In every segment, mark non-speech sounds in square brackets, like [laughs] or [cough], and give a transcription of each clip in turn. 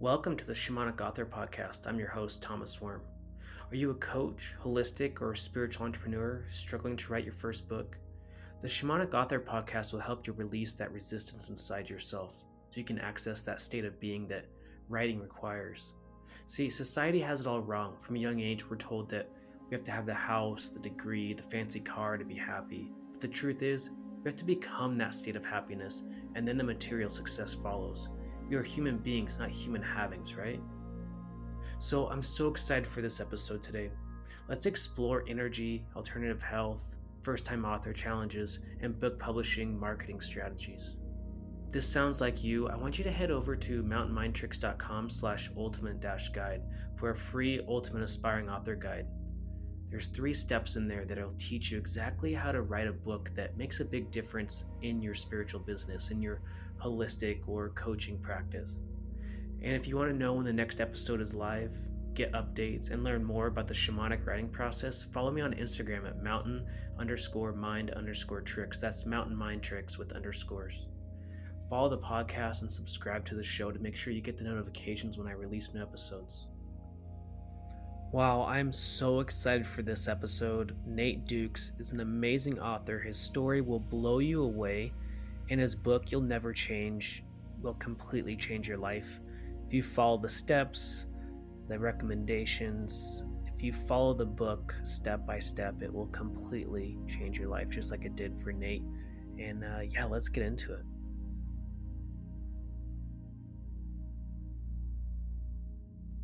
Welcome to the Shamanic Author Podcast. I'm your host, Thomas Worm. Are you a coach, holistic, or spiritual entrepreneur struggling to write your first book? The Shamanic Author Podcast will help you release that resistance inside yourself so you can access that state of being that writing requires. See, society has it all wrong. From a young age, we're told that we have to have the house, the degree, the fancy car to be happy. But the truth is, we have to become that state of happiness, and then the material success follows. Are human beings, not human havings, right? So I'm so excited for this episode today. Let's explore energy, alternative health, first time author challenges, and book publishing marketing strategies. If this sounds like you, I want you to head over to mountainmindtricks.com slash ultimate guide for a free ultimate aspiring author guide. There's three steps in there that'll teach you exactly how to write a book that makes a big difference in your spiritual business, in your holistic or coaching practice. And if you want to know when the next episode is live, get updates, and learn more about the shamanic writing process, follow me on Instagram at mountain underscore mind underscore tricks. That's mountain mind tricks with underscores. Follow the podcast and subscribe to the show to make sure you get the notifications when I release new episodes. Wow, I'm so excited for this episode. Nate Dukes is an amazing author. His story will blow you away, and his book, You'll Never Change, will completely change your life. If you follow the steps, the recommendations, if you follow the book step by step, it will completely change your life, just like it did for Nate. And uh, yeah, let's get into it.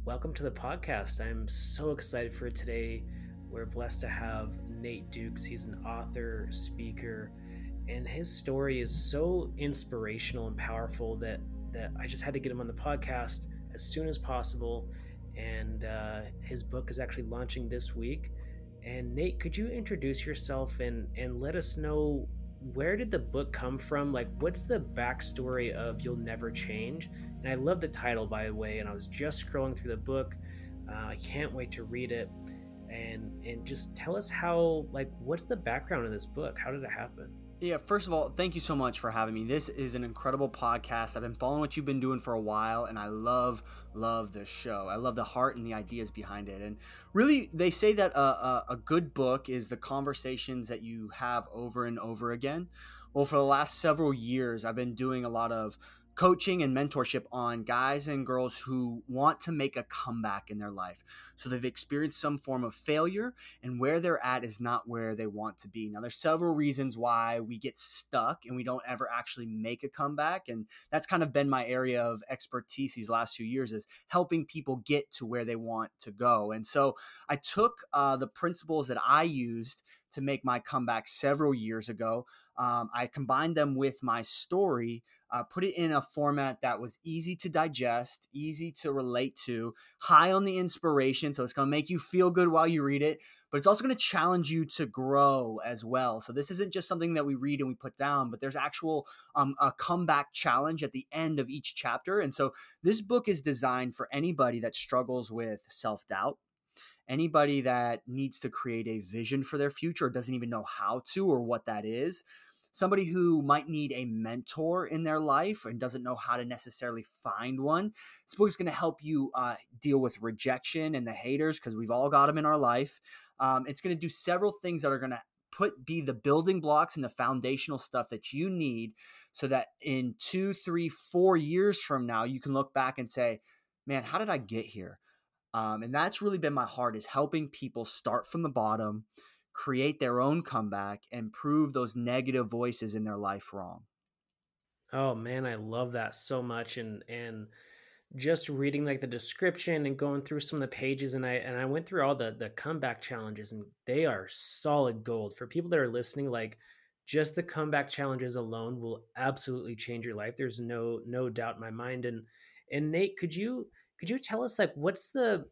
Welcome to the podcast. I'm so excited for today. We're blessed to have Nate Dukes. He's an author, speaker, and his story is so inspirational and powerful that that I just had to get him on the podcast as soon as possible. And uh, his book is actually launching this week. And Nate, could you introduce yourself and and let us know where did the book come from? Like, what's the backstory of You'll Never Change? And I love the title, by the way. And I was just scrolling through the book. Uh, I can't wait to read it. And and just tell us how, like, what's the background of this book? How did it happen? Yeah, first of all, thank you so much for having me. This is an incredible podcast. I've been following what you've been doing for a while, and I love, love this show. I love the heart and the ideas behind it. And really, they say that a, a, a good book is the conversations that you have over and over again. Well, for the last several years, I've been doing a lot of coaching and mentorship on guys and girls who want to make a comeback in their life. So they've experienced some form of failure, and where they're at is not where they want to be. Now, there's several reasons why we get stuck and we don't ever actually make a comeback. And that's kind of been my area of expertise these last few years is helping people get to where they want to go. And so I took uh, the principles that I used to make my comeback several years ago. Um, I combined them with my story, uh, put it in a format that was easy to digest, easy to relate to, high on the inspiration. So it's going to make you feel good while you read it, but it's also going to challenge you to grow as well. So this isn't just something that we read and we put down, but there's actual um, a comeback challenge at the end of each chapter. And so this book is designed for anybody that struggles with self doubt anybody that needs to create a vision for their future doesn't even know how to or what that is somebody who might need a mentor in their life and doesn't know how to necessarily find one this book is going to help you uh, deal with rejection and the haters because we've all got them in our life. Um, it's going to do several things that are going to put be the building blocks and the foundational stuff that you need so that in two three four years from now you can look back and say man how did i get here? Um, and that's really been my heart is helping people start from the bottom, create their own comeback, and prove those negative voices in their life wrong. Oh man, I love that so much, and and just reading like the description and going through some of the pages, and I and I went through all the the comeback challenges, and they are solid gold for people that are listening. Like just the comeback challenges alone will absolutely change your life. There's no no doubt in my mind. And and Nate, could you could you tell us like what's the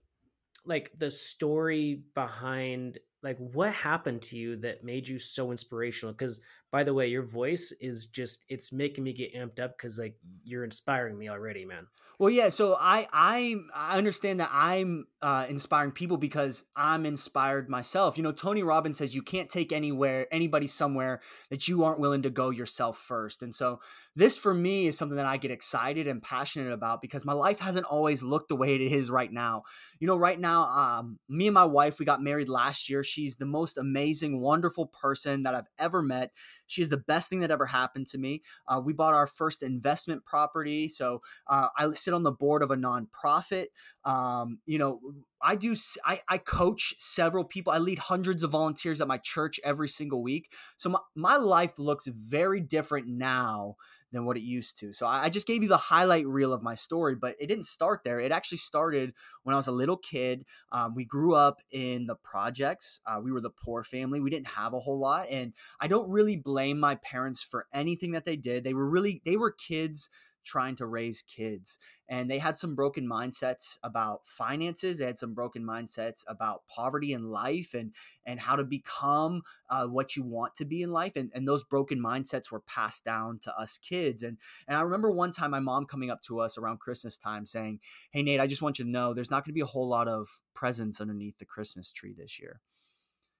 like the story behind like what happened to you that made you so inspirational? Because By the way, your voice is just it's making me get amped up cuz like you're inspiring me already, man. Well, yeah. So I I I understand that I'm uh, inspiring people because I'm inspired myself. You know, Tony Robbins says you can't take anywhere anybody somewhere that you aren't willing to go yourself first. And so this for me is something that I get excited and passionate about because my life hasn't always looked the way it is right now. You know, right now, um, me and my wife we got married last year. She's the most amazing, wonderful person that I've ever met. She is the best thing that ever happened to me. Uh, we bought our first investment property, so uh, I sit on the board of a nonprofit. Um, you know, I do. I, I coach several people. I lead hundreds of volunteers at my church every single week. So my, my life looks very different now than what it used to. So I, just gave you the highlight reel of my story, but it didn't start there. It actually started when I was a little kid. Um, we grew up in the projects. Uh, we were the poor family. We didn't have a whole lot, and I don't really blame my parents for anything that they did. They were really they were kids trying to raise kids. And they had some broken mindsets about finances. They had some broken mindsets about poverty in life and and how to become uh, what you want to be in life. And, and those broken mindsets were passed down to us kids. And and I remember one time my mom coming up to us around Christmas time saying, Hey Nate, I just want you to know there's not going to be a whole lot of presents underneath the Christmas tree this year.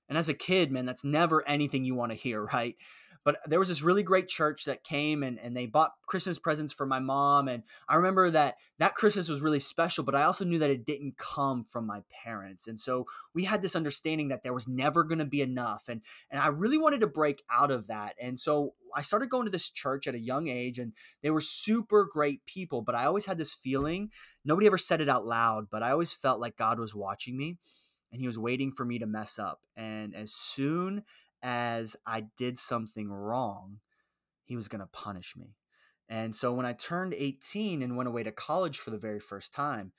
And as a kid, man, that's never anything you want to hear, right? But there was this really great church that came and, and they bought Christmas presents for my mom. And I remember that that Christmas was really special, but I also knew that it didn't come from my parents. And so we had this understanding that there was never going to be enough. And, and I really wanted to break out of that. And so I started going to this church at a young age and they were super great people, but I always had this feeling, nobody ever said it out loud, but I always felt like God was watching me and he was waiting for me to mess up. And as soon as I did something wrong, he was going to punish me. And so when I turned 18 and went away to college for the very first time,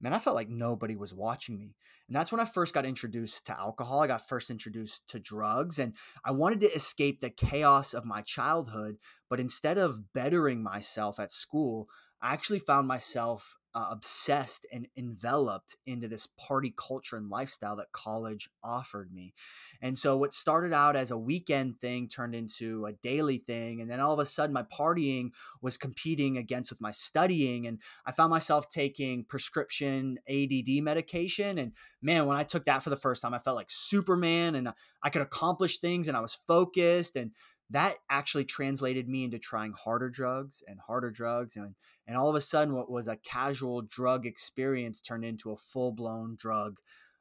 man, I felt like nobody was watching me. And that's when I first got introduced to alcohol. I got first introduced to drugs, and I wanted to escape the chaos of my childhood. But instead of bettering myself at school, I actually found myself uh, obsessed and enveloped into this party culture and lifestyle that college offered me. And so, what started out as a weekend thing turned into a daily thing. And then all of a sudden, my partying was competing against with my studying. And I found myself taking prescription ADD medication. And man, when I took that for the first time, I felt like Superman and I could accomplish things and I was focused. And that actually translated me into trying harder drugs and harder drugs and and all of a sudden what was a casual drug experience turned into a full-blown drug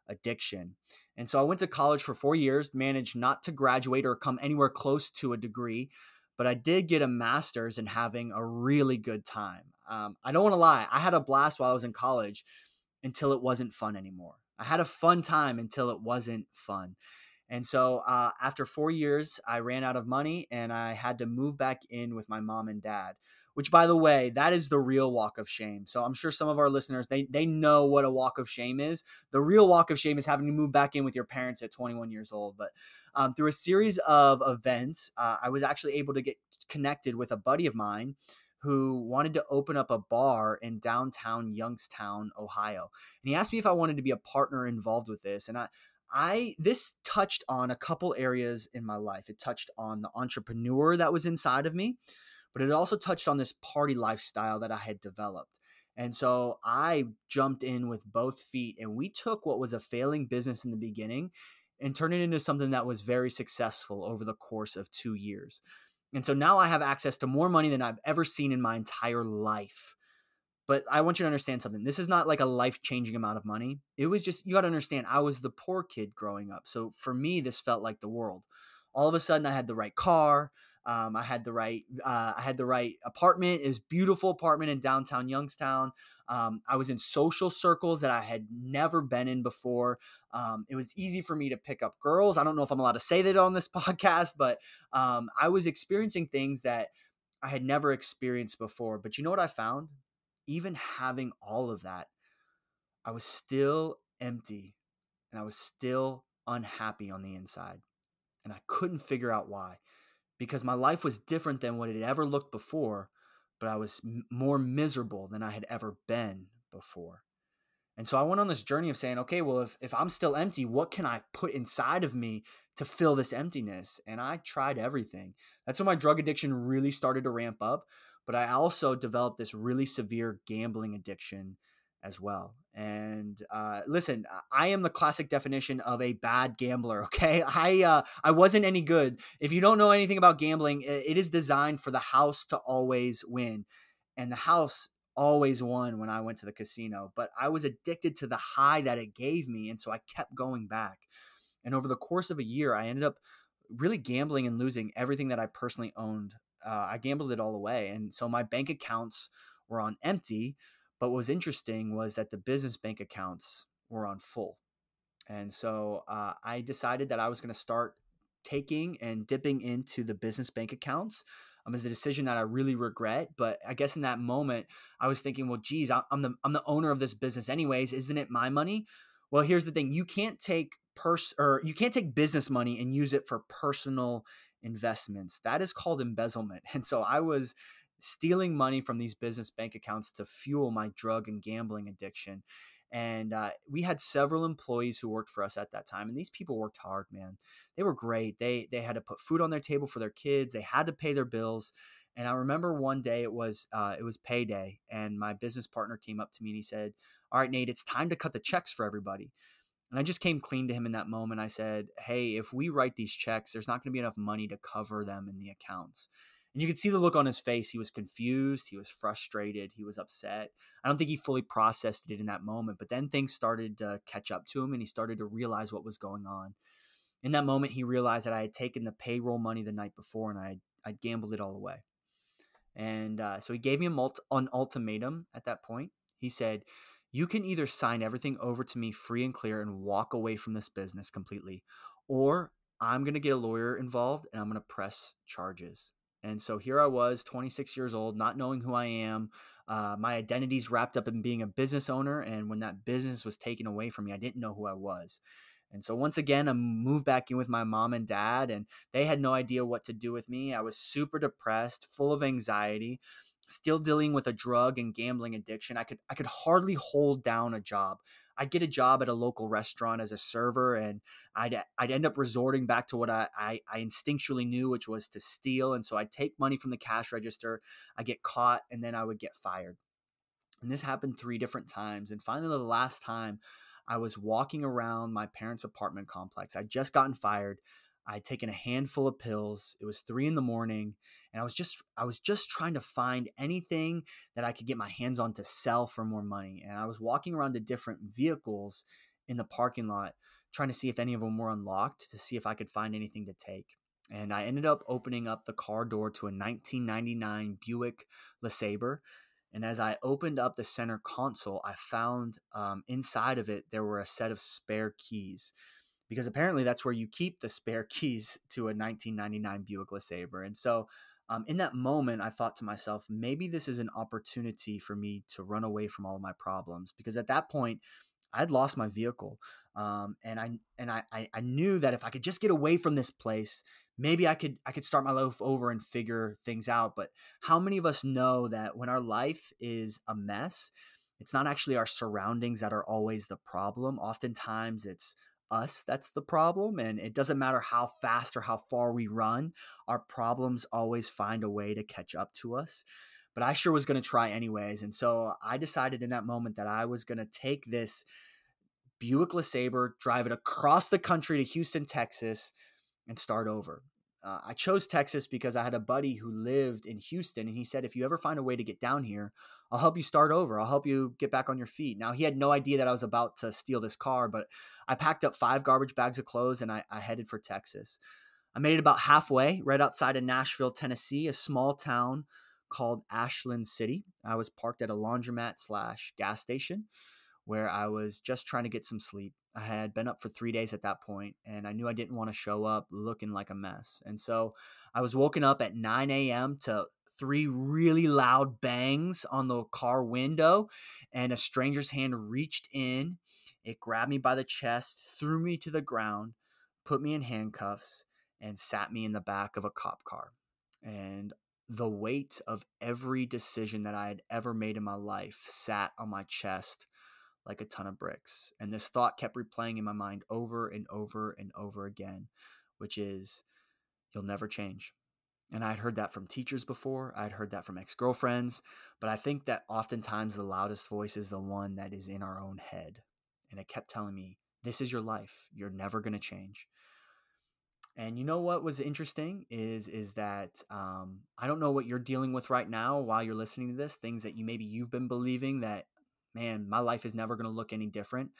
addiction. And so i went to college for four years managed not to graduate or come anywhere close to a degree but i did get a master's in having a really good time. Um, i don't want to lie i had a blast while i was in college until it wasn't fun anymore. I had a fun time until it wasn't fun. And so uh, after four years, I ran out of money and I had to move back in with my mom and dad. Which, by the way, that is the real walk of shame. So I'm sure some of our listeners they they know what a walk of shame is. The real walk of shame is having to move back in with your parents at 21 years old. But um, through a series of events, uh, I was actually able to get connected with a buddy of mine who wanted to open up a bar in downtown Youngstown, Ohio. And he asked me if I wanted to be a partner involved with this. And I, I this touched on a couple areas in my life. It touched on the entrepreneur that was inside of me, but it also touched on this party lifestyle that I had developed. And so I jumped in with both feet and we took what was a failing business in the beginning and turned it into something that was very successful over the course of 2 years. And so now I have access to more money than I've ever seen in my entire life. But I want you to understand something. This is not like a life changing amount of money. It was just, you got to understand, I was the poor kid growing up. So for me, this felt like the world. All of a sudden, I had the right car. Um, I had the right, uh, I had the right apartment. It was beautiful apartment in downtown Youngstown. Um, I was in social circles that I had never been in before. Um, it was easy for me to pick up girls. I don't know if I'm allowed to say that on this [laughs] podcast, but um, I was experiencing things that I had never experienced before. But you know what I found? even having all of that, I was still empty and I was still unhappy on the inside. And I couldn't figure out why because my life was different than what it had ever looked before, but I was m- more miserable than I had ever been before. And so I went on this journey of saying, okay, well, if, if I'm still empty, what can I put inside of me to fill this emptiness. And I tried everything. That's when my drug addiction really started to ramp up. But I also developed this really severe gambling addiction as well. And uh, listen, I am the classic definition of a bad gambler. [laughs] Okay, I uh, I wasn't any good. If you don't know anything about gambling, it is designed for the house to always win, and the house always won when I went to the casino. But I was addicted to the high that it gave me, and so I kept going back. And over the course of a year, I ended up really gambling and losing everything that I personally owned. Uh, I gambled it all away, and so my bank accounts were on empty but what was interesting was that the business bank accounts were on full. And so uh, I decided that I was going to start taking and dipping into the business bank accounts. Um, is a decision that I really regret, but I guess in that moment I was thinking, well, geez, I'm the I'm the owner of this business anyways. Isn't it my money? Well, here's the thing: you can't take pers or you can't take business money and use it for personal investments. That is called embezzlement. [laughs] And so I was stealing money from these business bank accounts to fuel my drug and gambling addiction. And uh, we had several employees who worked for us at that time, and these people worked hard, man. They were great. They they had to put food on their table for their kids. They had to pay their bills. And I remember one day it was uh, it was payday, and my business partner came up to me and he said, "All right, Nate, it's time to cut the checks for everybody." And I just came clean to him in that moment. I said, "Hey, if we write these checks, there's not going to be enough money to cover them in the accounts." And you could see the look on his face. He was confused. He was frustrated. He was upset. I don't think he fully processed it in that moment. But then things started to catch up to him and he started to realize what was going on. In that moment, he realized that I had taken the payroll money the night before and I I gambled it all away. And uh, so he gave me mult- an ultimatum at that point. He said, You can either sign everything over to me free and clear and walk away from this business completely, or I'm going to get a lawyer involved and I'm going to press charges. And so here I was, 26 years old, not knowing who I am. Uh, my identity's wrapped up in being a business owner. And when that business was taken away from me, I didn't know who I was. And so once again, I moved back in with my mom and dad, and they had no idea what to do with me. I was super depressed, full of anxiety, still dealing with a drug and gambling addiction. I could I could hardly hold down a job. I'd get a job at a local restaurant as a server, and I'd uh, I'd end up resorting back to what I, I, I instinctually knew, which was to steal. And so I'd take money from the cash register, I get caught, and then I would get fired. And this happened three different times. And finally, the last time, I was walking around my parents' apartment complex. I'd just gotten fired. I'd taken a handful of pills. It was three in the morning, and I was just I was just trying to find anything that I could get my hands on to sell for more money. And I was walking around to different vehicles in the parking lot, trying to see if any of them were unlocked to see if I could find anything to take. And I ended up opening up the car door to a 1999 Buick LeSabre. And as I opened up the center console, I found um, inside of it there were a set of spare keys because apparently that's where you keep the spare [laughs] keys to a 1999 Buick LeSabre. And so um, in that moment, I thought to myself, maybe this is an opportunity for me to run away from all of my problems because at that point, I had lost my vehicle, um, and I and I, I knew that if I could just get away from this place, maybe I could I could start my life over and figure things out. But how many of us know that when our life is a mess, it's not actually our surroundings that are always the problem. Oftentimes, it's us that's the problem and it doesn't matter how fast or how far we run our problems always find a way to catch up to us but i sure was going to try anyways and so i decided in that moment that i was going to take this buick lesabre drive it across the country to houston texas and start over uh, I chose Texas because I had a buddy who lived in Houston, and he said, if you ever find a way to get down here, I'll help you start over. I'll help you get back on your feet. Now, he had no idea that I was about to steal this car, but I packed up five garbage bags of clothes and I, I headed for Texas. I made it about halfway, right outside of Nashville, Tennessee, a small town called Ashland City. I was parked at a laundromat slash gas station where I was just trying to get some sleep. I had been up for three days at that point, and I knew I didn't want to show up looking like a mess. And so I was woken up at 9 a.m. to three really loud bangs on the car window, and a stranger's hand reached in. It grabbed me by the chest, threw me to the ground, put me in handcuffs, and sat me in the back of a cop car. And the weight of every decision that I had ever made in my life sat on my chest like a ton of bricks. And this thought kept replaying in my mind over and over and over again. which is you'll never change. And I'd heard that from teachers before, I'd heard that from ex girlfriends, but I think that oftentimes the loudest voice is the one that is in our own head. And it kept telling me, This is your life. You're never going to change. And you know what was interesting is is that um, I don't know what you're dealing with right now while you're listening to this. Things that you maybe you've been believing that, man, my life is never going to look any different.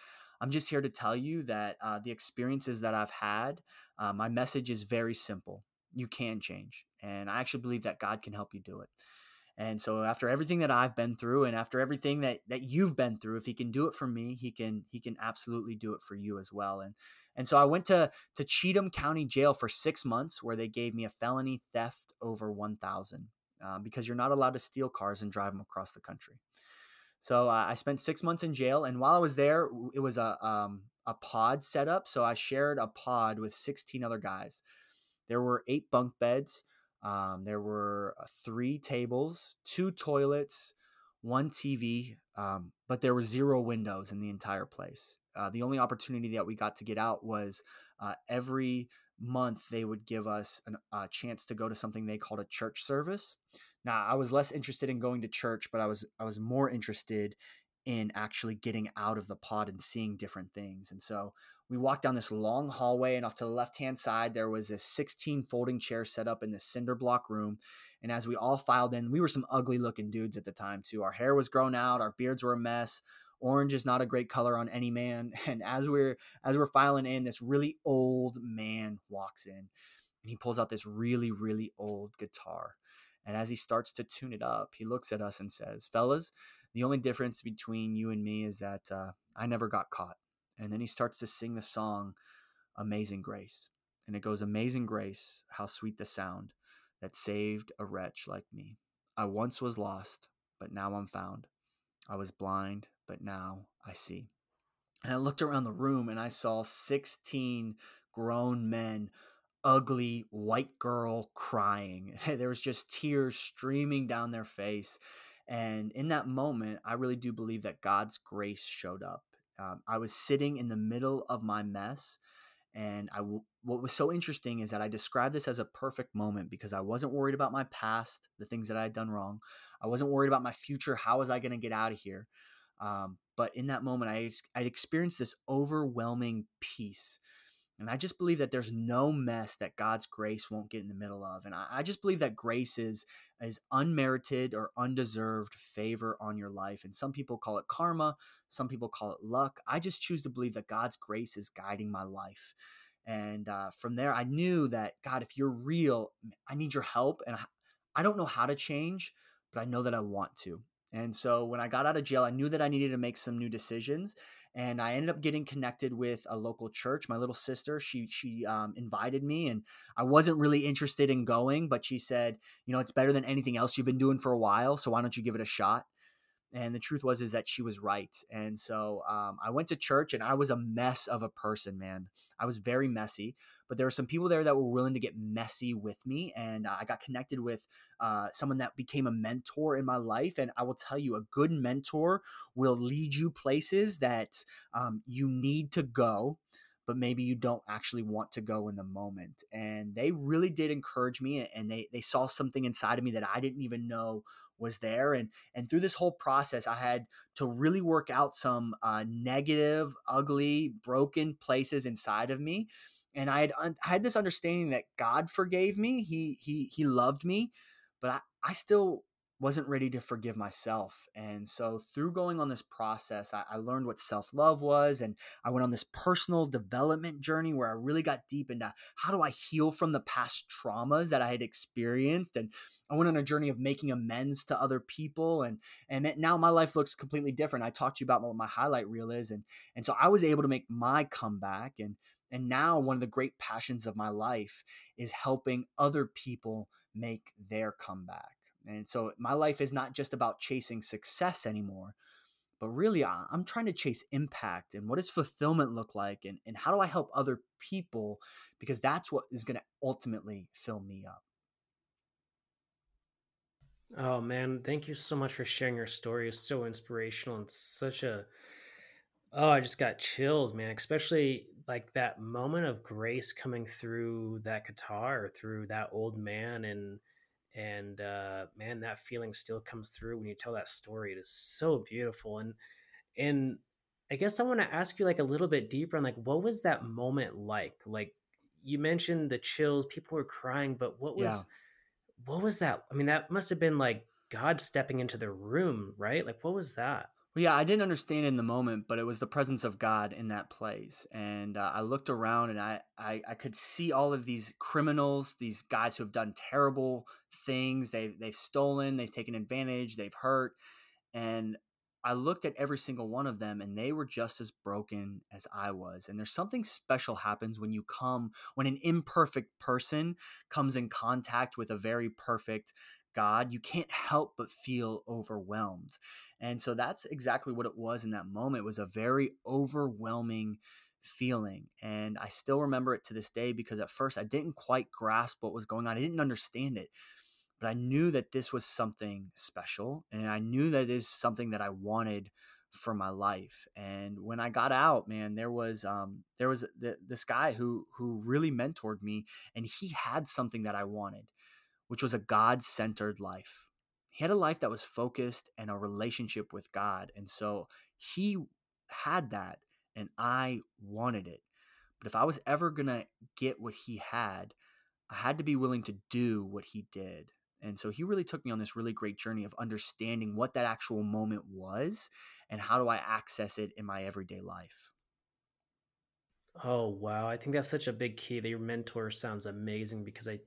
I'm just here to tell you that uh, the experiences that I've had, uh, my message is very simple. You can change, and I actually believe that God can help you do it. And so after everything that I've been through and after everything that that you've been through, if he can do it for me, he can he can absolutely do it for you as well. And and so I went to to Cheatham County Jail for 6 months where they gave me a felony theft over 1000 um, because you're not allowed to steal cars and drive them across the country. So uh, I spent 6 months in jail and while I was there it was a um, a pod setup. so I shared a pod with 16 other guys. There were 8 bunk beds. Um, there were uh, three tables, two toilets, one TV, um, but there were zero windows in the entire place. Uh, the only opportunity that we got to get out was uh, every month they would give us a uh, chance to go to something they called a church service. Now, I was less interested in going to church, but I was I was more interested in actually getting out of the pod and seeing different things. And so we walked down this long hallway, and off to the left hand side, there was a 16 folding chair set up in the cinder block room. And as we all filed in, we were some ugly looking dudes at the time, too. Our hair was grown out, our beards were a mess. Orange is not a great color on any man. [laughs] And as we're as we're filing in, this really old man walks in and he pulls out this really, really old guitar. And as he starts to tune it up, he looks at us and says, Fellas, the only difference between you and me is that uh, I never got caught. And then he starts to sing the song Amazing Grace. And it goes, Amazing Grace, how sweet the sound that saved a wretch like me. I once was lost, but now I'm found. I was blind, but now I see. And I looked around the room and I saw 16 grown men, ugly white girl crying. [laughs] there was just tears streaming down their face. And in that moment, I really do believe that God's grace showed up. Um, I was sitting in the middle of my mess. And I, w- what was so interesting is that I described this as a perfect moment because I wasn't worried about my past, the things that I had done wrong. I wasn't worried about my future. How was I going to get out of here? Um, but in that moment, I I'd experienced this overwhelming peace and I just believe that there's no mess that God's grace won't get in the middle of. And I, I, just believe that grace is, is unmerited or undeserved favor on your life. And some people call it karma, some people call it luck. I just choose to believe that God's grace is guiding my life. And uh, from there, I knew that, God, if you're real, I need your help. And I, I don't know how to change, but I know that I want to. And so when I got out of jail, I knew that I needed to make some new decisions and I ended up getting connected with a local church. My little sister, she she um, invited me, and I wasn't really interested in going, but she said, you know, it's better than anything else you've been doing for a while, so why don't you give it a shot? And the truth was is that she was right and so um, i went to church and i was a mess of a person man. I was very messy but there were some people there that were willing to get messy with me and i got connected with uh, someone that became a mentor in my life and i will tell you a good mentor will lead you places that um, you need to go but maybe you don't actually want to go in the moment. And they really did encourage me and they they saw something inside of me that I didn't even know was there. And and through this whole process i had to really work out some uh, negative ugly broken places inside of me. And i had I had this understanding that god forgave me. He he he loved me but i i still wasn't ready to forgive myself. And so, through going on this process, I, I learned what self love was. And I went on this personal development journey where I really got deep into how do I heal from the past traumas that I had experienced. And I went on a journey of making amends to other people. And, and now my life looks completely different. I talked to you about what my highlight reel is. And, and so, I was able to make my comeback. And, and now, one of the great passions of my life is helping other people make their comeback. And so my life is not just about chasing success anymore, but really I'm trying to chase impact and what does fulfillment look like and, and how do I help other people because that's what is going to ultimately fill me up. Oh man, thank you so much for sharing your story. It's so inspirational and such a oh, I just got chills, man. Especially like that moment of grace coming through that guitar through that old man and and uh man that feeling still comes through when you tell that story it is so beautiful and and i guess i want to ask you like a little bit deeper on like what was that moment like? Like you mentioned the chills people were crying but what was yeah. what was that? I mean that must have been like god stepping into the room right? Like what was that well, yeah, I didn't understand in the moment, but it was the presence of God in that place. And uh, I looked around and I, I, I could see all of these criminals, these guys who have done terrible things. They've, they've stolen, they've taken advantage, they've hurt. And I looked at every single one of them and they were just as broken as I was. And there's something special happens when you come, when an imperfect person comes in contact with a very perfect God, you can't help but feel overwhelmed. And so that's exactly what it was in that moment. It was a very overwhelming feeling. And I still remember it to this day because at first I didn't quite grasp what was going on. I didn't understand it. But I knew that this was something special and I knew that it is something that I wanted for my life. And when I got out, man, there was um there was th- this guy who who really mentored me and he had something that I wanted, which was a God-centered life he had a life that was focused and a relationship with God. And so he had that and I wanted it. But if I was ever going to get what he had, I had to be willing to do what he did. And so he really took me on this really great journey of understanding what that actual moment was and how do I access it in my everyday life. Oh, wow. I think that's such a big key. That your mentor sounds amazing because I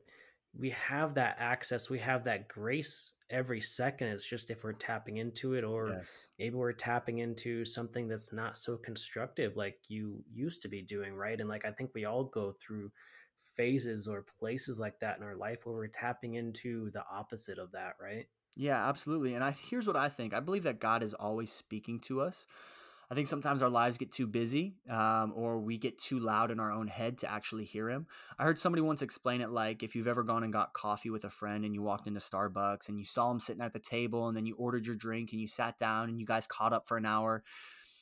we have that access, we have that grace every second. It's just if we're tapping into it, or yes. maybe we're tapping into something that's not so constructive like you used to be doing, right? And like I think we all go through phases or places like that in our life where we're tapping into the opposite of that, right? Yeah, absolutely. And I here's what I think. I believe that God is always speaking to us. I think sometimes our lives get too busy um, or we get too loud in our own head to actually hear him. I heard somebody once explain it like if you've ever gone and got coffee with a friend and you walked into Starbucks and you saw him sitting at the table and then you ordered your drink and you sat down and you guys caught up for an hour.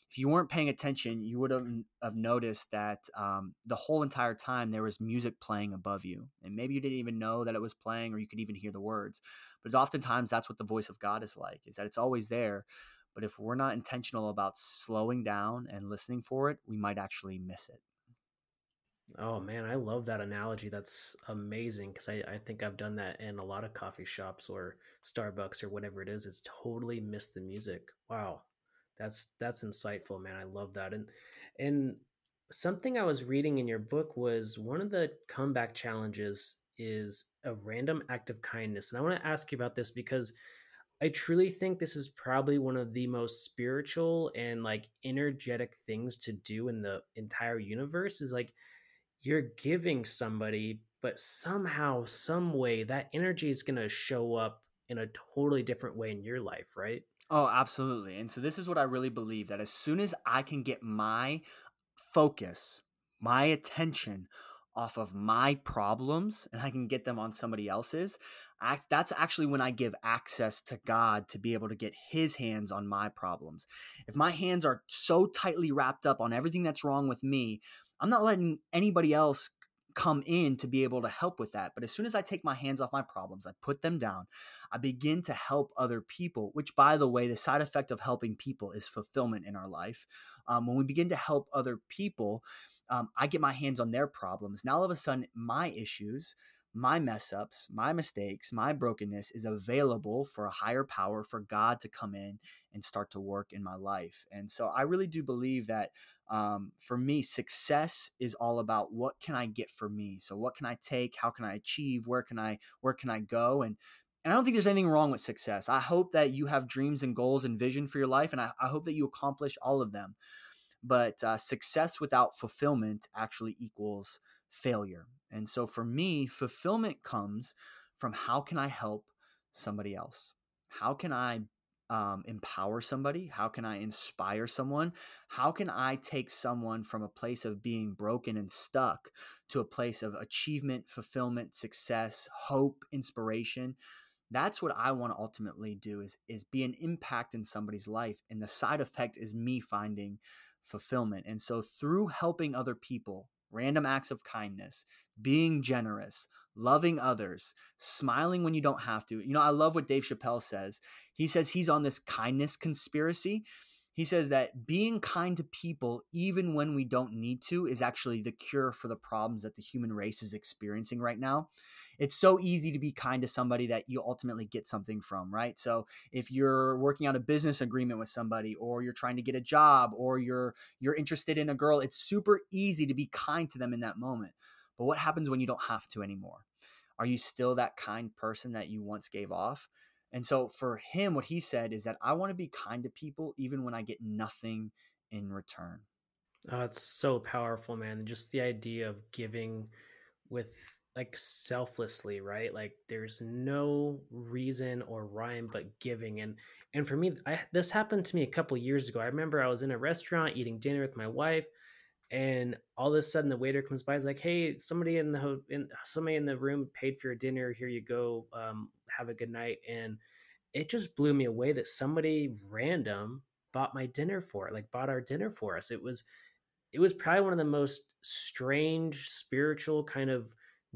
If you weren't paying attention, you would have, have noticed that um, the whole entire time there was music playing above you. And maybe you didn't even know that it was playing or you could even hear the words. But oftentimes that's what the voice of God is like, is that it's always there but if we're not intentional about slowing down and listening for it, we might actually miss it. Oh man, I love that analogy. That's amazing because I, I think I've done that in a lot of coffee shops or Starbucks or whatever it is. It's totally missed the music. Wow. That's that's insightful, man. I love that. And and something I was reading in your book was one of the comeback challenges is a random act of kindness. And I want to ask you about this because I truly think this is probably one of the most spiritual and like energetic things to do in the entire universe is like you're giving somebody but somehow some way that energy is going to show up in a totally different way in your life, right? Oh, absolutely. And so this is what I really believe that as soon as I can get my focus, my attention off of my problems and I can get them on somebody else's, that's actually when I give access to God to be able to get his hands on my problems. If my hands are so tightly wrapped up on everything that's wrong with me, I'm not letting anybody else come in to be able to help with that. But as soon as I take my hands off my problems, I put them down, I begin to help other people, which, by the way, the side effect of helping people is fulfillment in our life. Um, when we begin to help other people, um, I get my hands on their problems. Now, all of a sudden, my issues, my mess ups, my mistakes, my brokenness is available for a higher power, for God to come in and start to work in my life. And so I really do believe that um, for me, success is all about what can I get for me. So what can I take? How can I achieve? Where can I where can I go? And and I don't think there's anything wrong with success. I hope that you have dreams and goals and vision for your life, and I, I hope that you accomplish all of them. But uh, success without fulfillment actually equals failure. And so for me, fulfillment comes from how can I help somebody else? How can I um, empower somebody? How can I inspire someone? How can I take someone from a place of being broken and stuck to a place of achievement, fulfillment, success, hope, inspiration? That's what I want to ultimately do is is be an impact in somebody's life and the side effect is me finding fulfillment. And so, through helping other people, random acts of kindness, being generous, loving others, smiling when you don't have to. You know, I love what Dave Chappelle says. He says he's on this kindness conspiracy. He says that being kind to people, even when we don't need to, is actually the cure for the problems that the human race is experiencing right now. It's so easy to be kind to somebody that you ultimately get something from, right? So if you're working on a business agreement with somebody, or you're trying to get a job, or you're you're interested in a girl, it's super easy to be kind to them in that moment. But what happens when you don't have to anymore? Are you still that kind person that you once gave off? And so for him, what he said is that I want to be kind to people even when I get nothing in return. Oh, it's so powerful, man. Just the idea of giving with like selflessly, right? Like there's no reason or rhyme but giving. And and for me, I, this happened to me a couple years ago. I remember I was in a restaurant eating dinner with my wife, and all of a sudden the waiter comes by. Is like, "Hey, somebody in the ho- in somebody in the room paid for your dinner. Here you go. Um, have a good night." And it just blew me away that somebody random bought my dinner for it, like bought our dinner for us. It was it was probably one of the most strange spiritual kind of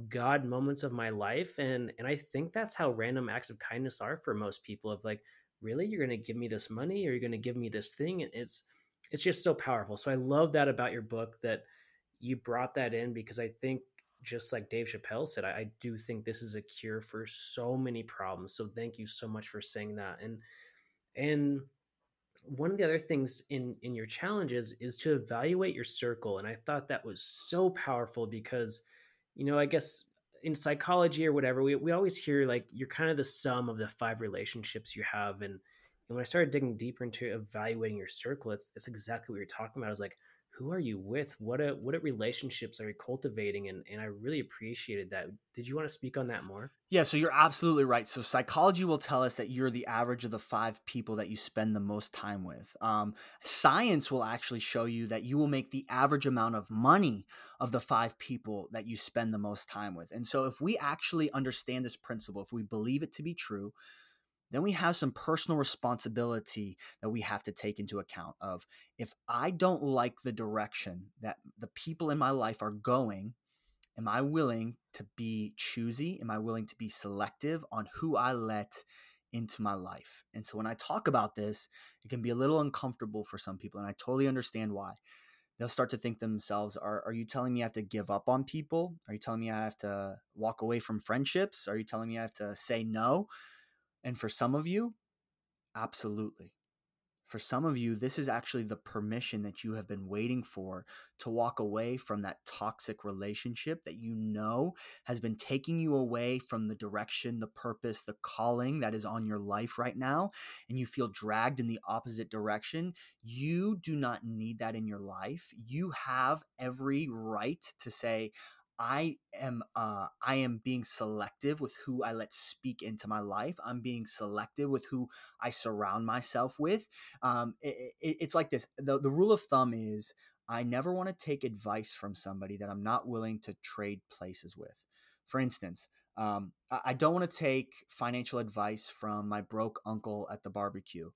god moments of my life and and i think that's how random acts of kindness are for most people of like really you're going to give me this money or you're going to give me this thing and it's it's just so powerful so i love that about your book that you brought that in because i think just like dave chappelle said I, I do think this is a cure for so many problems so thank you so much for saying that and and one of the other things in in your challenges is to evaluate your circle and i thought that was so powerful because you know i guess in psychology or whatever we, we always hear like you're kind of the sum of the five relationships you have and, and when i started digging deeper into evaluating your circle it's, it's exactly what you're talking about i was like who are you with? What a, what a relationships are you cultivating? And, and i really appreciated that. Did you want to speak on that more? Yeah so you're absolutely right. So psychology will tell us that you're the average of the five people that you spend the most time with. Um, science will actually show you that you will make the average amount of money of the five people that you spend the most time with. And so if we actually understand this principle if we believe it to be true then we have some personal responsibility that we have to take into account of if i don't like the direction that the people in my life are going am i willing to be choosy? Am i willing to be selective on who i let into my life? And so when i talk about this it can be a little uncomfortable for some people and i totally understand why. They'll start to think themselves are, are you telling me i have to give up on people? Are you telling me i have to walk away from friendships? Are you telling me i have to say no and for some of you, absolutely. For some of you, this is actually the permission that you have been waiting for to walk away from that toxic relationship that you know has been taking you away from the direction, the purpose, the calling that is on your life right now, and you feel dragged in the opposite direction. You do not need that in your life. You have every right to say, I am uh, I am being selective with who I let speak into my life. I'm being selective with who I surround myself with. Um, it, it, it's like this. The, the rule of thumb is I never want to take advice from somebody that I'm not willing to trade places with. For instance, um, I, I don't want to take financial advice from my broke uncle at the barbecue.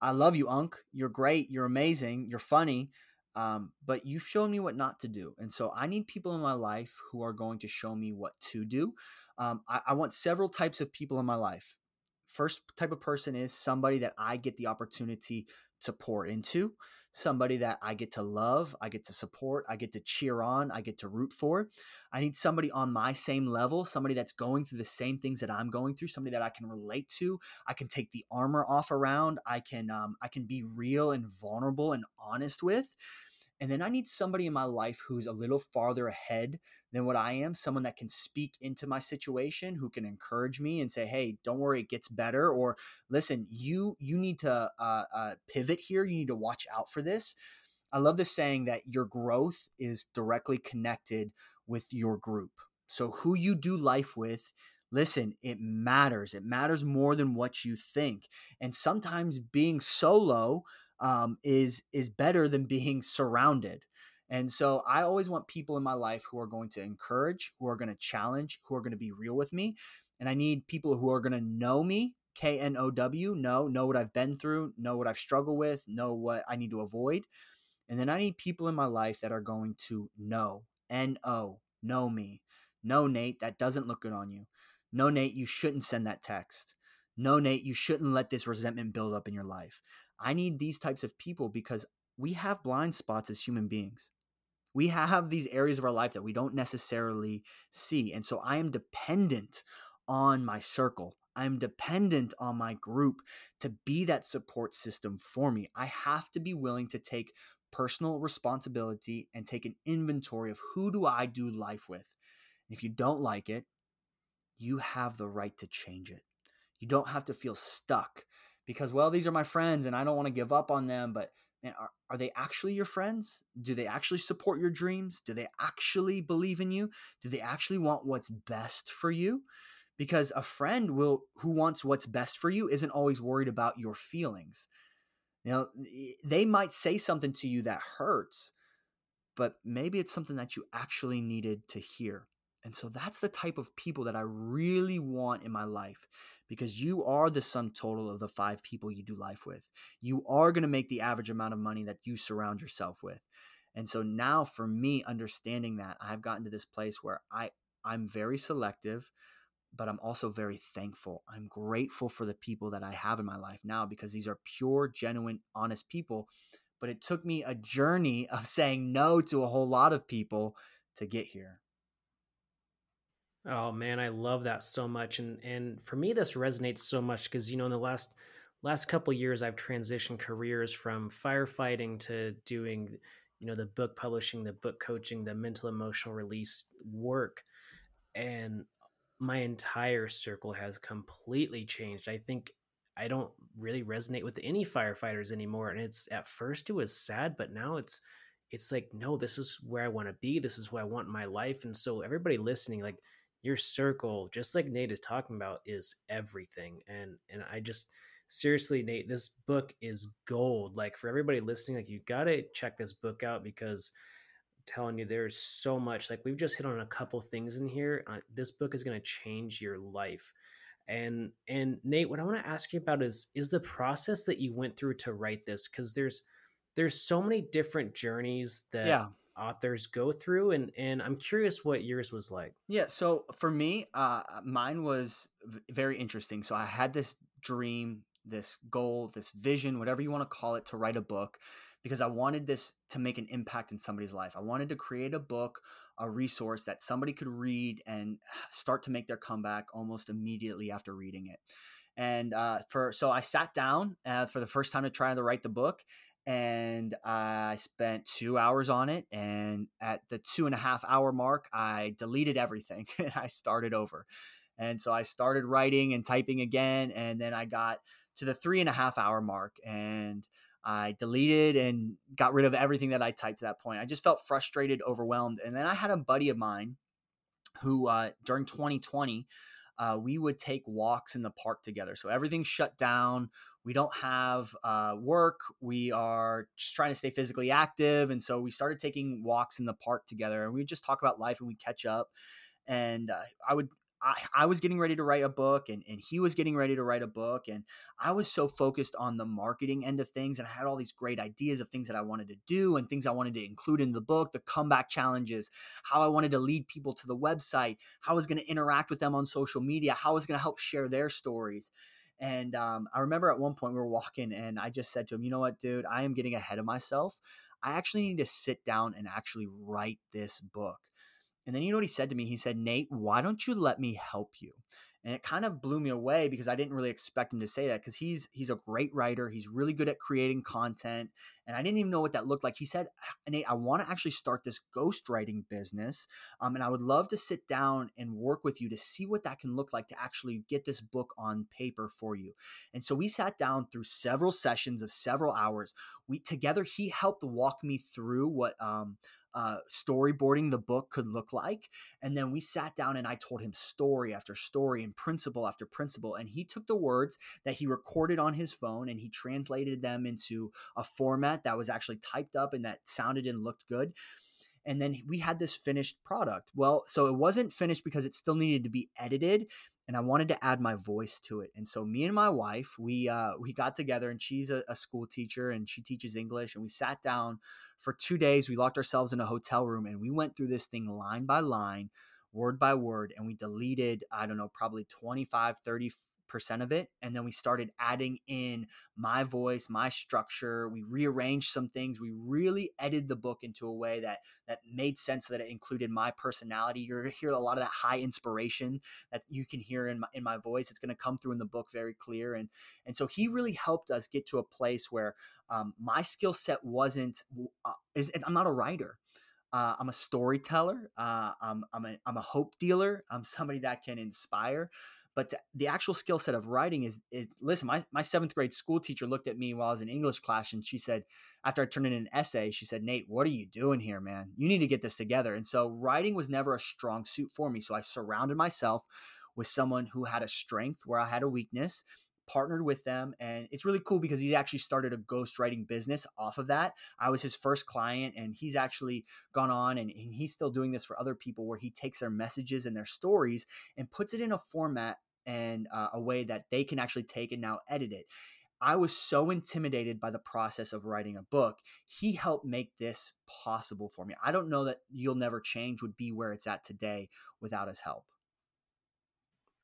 I love you, Unc. You're great. You're amazing. You're funny. Um, but you've shown me what not to do. And so I need people in my life who are going to show me what to do. Um, I, I want several types of people in my life. First type of person is somebody that I get the opportunity to pour into, somebody that I get to love, I get to support, I get to cheer on, I get to root for. I need somebody on my same level, somebody that's going through the same things that I'm going through, somebody that I can relate to. I can take the armor off around. I can um, I can be real and vulnerable and honest with. And then I need somebody in my life who's a little farther ahead than what I am, someone that can speak into my situation, who can encourage me and say, "Hey, don't worry, it gets better," or "Listen, you you need to uh, uh, pivot here. You need to watch out for this." I love this saying that your growth is directly connected with your group. So who you do life with listen, it matters. It matters more than what you think. And sometimes being solo um, is is better than being surrounded. And so I always want people in my life who are going to encourage, who are going to challenge, who are going to be real with me. And I need people who are going to know me, K N O W, know, know what I've been through, know what I've struggled with, know what I need to avoid. And then I need people in my life that are going to know, N O, know me. No, Nate, that doesn't look good on you. No, Nate, you shouldn't send that text. No, Nate, you shouldn't let this resentment build up in your life. I need these types of people because we have blind spots as human beings. We have these areas of our life that we don't necessarily see. And so I am dependent on my circle. I'm dependent on my group to be that support system for me. I have to be willing to take personal responsibility and take an inventory of who do I do life with. And if you don't like it, you have the right to change it. You don't have to feel stuck because, well, these are my friends and I don't want to give up on them. But man, are, are they actually your friends? Do they actually support your dreams? Do they actually believe in you? Do they actually want what's best for you? Because a friend will who wants what's best for you isn't always worried about your feelings. You know, they might say something to you that hurts, but maybe it's something that you actually needed to hear. And so that's the type of people that I really want in my life because you are the sum total of the five people you do life with. You are going to make the average amount of money that you surround yourself with. And so now for me understanding that I've gotten to this place where I I'm very selective but I'm also very thankful. I'm grateful for the people that I have in my life now because these are pure, genuine, honest people. But it took me a journey of saying no to a whole lot of people to get here. Oh man, I love that so much, and and for me, this resonates so much because you know in the last last couple years, I've transitioned careers from firefighting to doing, you know, the book publishing, the book coaching, the mental emotional release work, and my entire circle has completely changed. I think I don't really resonate with any firefighters anymore, and it's at first it was sad, but now it's it's like no, this is where I want to be. This is what I want my life, and so everybody listening, like your circle, just like Nate is talking about, is everything. And and I just seriously, Nate, this book is gold. Like for everybody listening, like you gotta check this book out because I'm telling you, there's so much. Like we've just hit on a couple things in here. Uh, this book is gonna change your life. And and Nate, what I want to ask you about is is the process that you went through to write this because there's there's so many different journeys that yeah authors go through and and i'm curious what yours was like. Yeah so for me uh mine was v- very interesting. So i had this dream this goal this vision whatever you want to call it to write a book because i wanted this to make an impact in somebody's life. I wanted to create a book a resource that somebody could read and [sighs] start to make their comeback almost immediately after reading it. And uh, for so I sat down uh, for the first time to try to write the book, and I spent two hours on it. And at the two and a half hour mark, I deleted everything [laughs] and I started over. And so I started writing and typing again. And then I got to the three and a half hour mark and I deleted and got rid of everything that I typed to that point. I just felt frustrated, overwhelmed. And then I had a buddy of mine who, uh, during 2020, uh, we would take walks in the park together. So everything shut down. We don't have uh, work. We are just trying to stay physically active. And so we started taking walks in the park together and we just talk about life and we catch up. And uh, I would I, I was getting ready to write a book and, and he was getting ready to write a book. And I was so focused on the marketing end of things. And I had all these great ideas of things that I wanted to do and things I wanted to include in the book, the comeback challenges, how I wanted to lead people to the website, how I was going to interact with them on social media, how I was going to help share their stories. And um, I remember at one point we were walking and I just said to him, you know what, dude, I am getting ahead of myself. I actually need to sit down and actually write this book. And then you know what he said to me? He said, Nate, why don't you let me help you? And it kind of blew me away because I didn't really expect him to say that because he's he's a great writer. He's really good at creating content. And I didn't even know what that looked like. He said, Nate, I want to actually start this ghostwriting business. Um, and I would love to sit down and work with you to see what that can look like to actually get this book on paper for you. And so we sat down through several sessions of several hours. We together, he helped walk me through what um, uh, storyboarding the book could look like. And then we sat down and I told him story after story and principle after principle. And he took the words that he recorded on his phone and he translated them into a format that was actually typed up and that sounded and looked good and then we had this finished product. Well, so it wasn't finished because it still needed to be edited. And I wanted to add my voice to it. And so me and my wife, we uh, we got together, and she's a, a, school teacher and she teaches English, and we sat down for two days. We locked ourselves in a hotel room, and we went through this thing line by line, word by word, and we deleted I don't know probably 25, 30 percent of it and then we started adding in my voice my structure we rearranged some things we really edited the book into a way that that made sense that it included my personality you're going to hear a lot of that high inspiration that you can hear in my, in my voice it's going to come through in the book very clear and and so he really helped us get to a place where um, my skill set wasn't uh, is i'm not a writer uh, I'm a storyteller. Uh, I'm, I'm, a, I'm a hope dealer. I'm somebody that can inspire. But the actual skill set of writing is, is listen, my, my seventh grade school teacher looked at me while I was in English class and she said, after I turned in an essay, she said, Nate, what are you doing here, man? You need to get this together. And so writing was never a strong suit for me. So I surrounded myself with someone who had a strength where I had a weakness partnered with them and it's really cool because he's actually started a ghostwriting business off of that i was his first client and he's actually gone on and, and, he's still doing this for other people where he takes their messages and their stories and puts it in a format and uh, a way that they can actually take and now edit it. I was so intimidated by the process of writing a book. He helped make this possible for me. I don't know that You'll Never Change would be where it's at today without his help.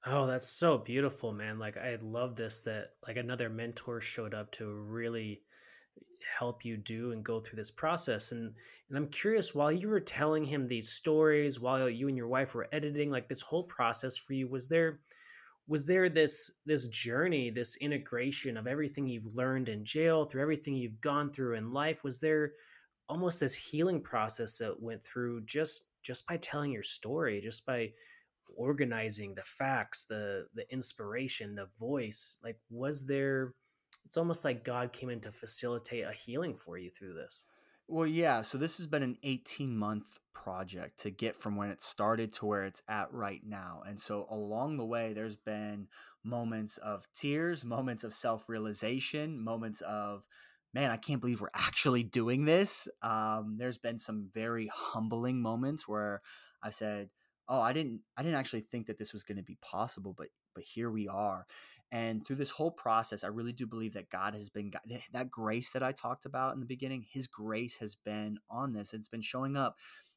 Oh, that's so beautiful, man. Like I love this that like another mentor showed up to really help you do and go through this process and and I'm curious while you were telling him these stories while you and your wife were editing like this whole process for you was there was there this this journey this integration of everything you've learned in jail through everything you've gone through in life? Was there almost this healing process that went through just just by telling your story just by organizing the facts the the inspiration the voice? Like was there it's almost like god came in to facilitate a healing for you through this well, yeah. So this has been an 18 month project to get from when it started to where it's at right now. And so along the way, there's been moments of tears, [laughs] moments of self realization, moments of, man, I can't believe we're actually doing this. Um, there's been some very humbling moments where I said, oh, I didn't, I didn't actually think that this was going to be possible, but, but here we are. And through this whole process, I really do believe that God has been that grace that I talked about in the beginning. His grace has been on this. It's been showing up.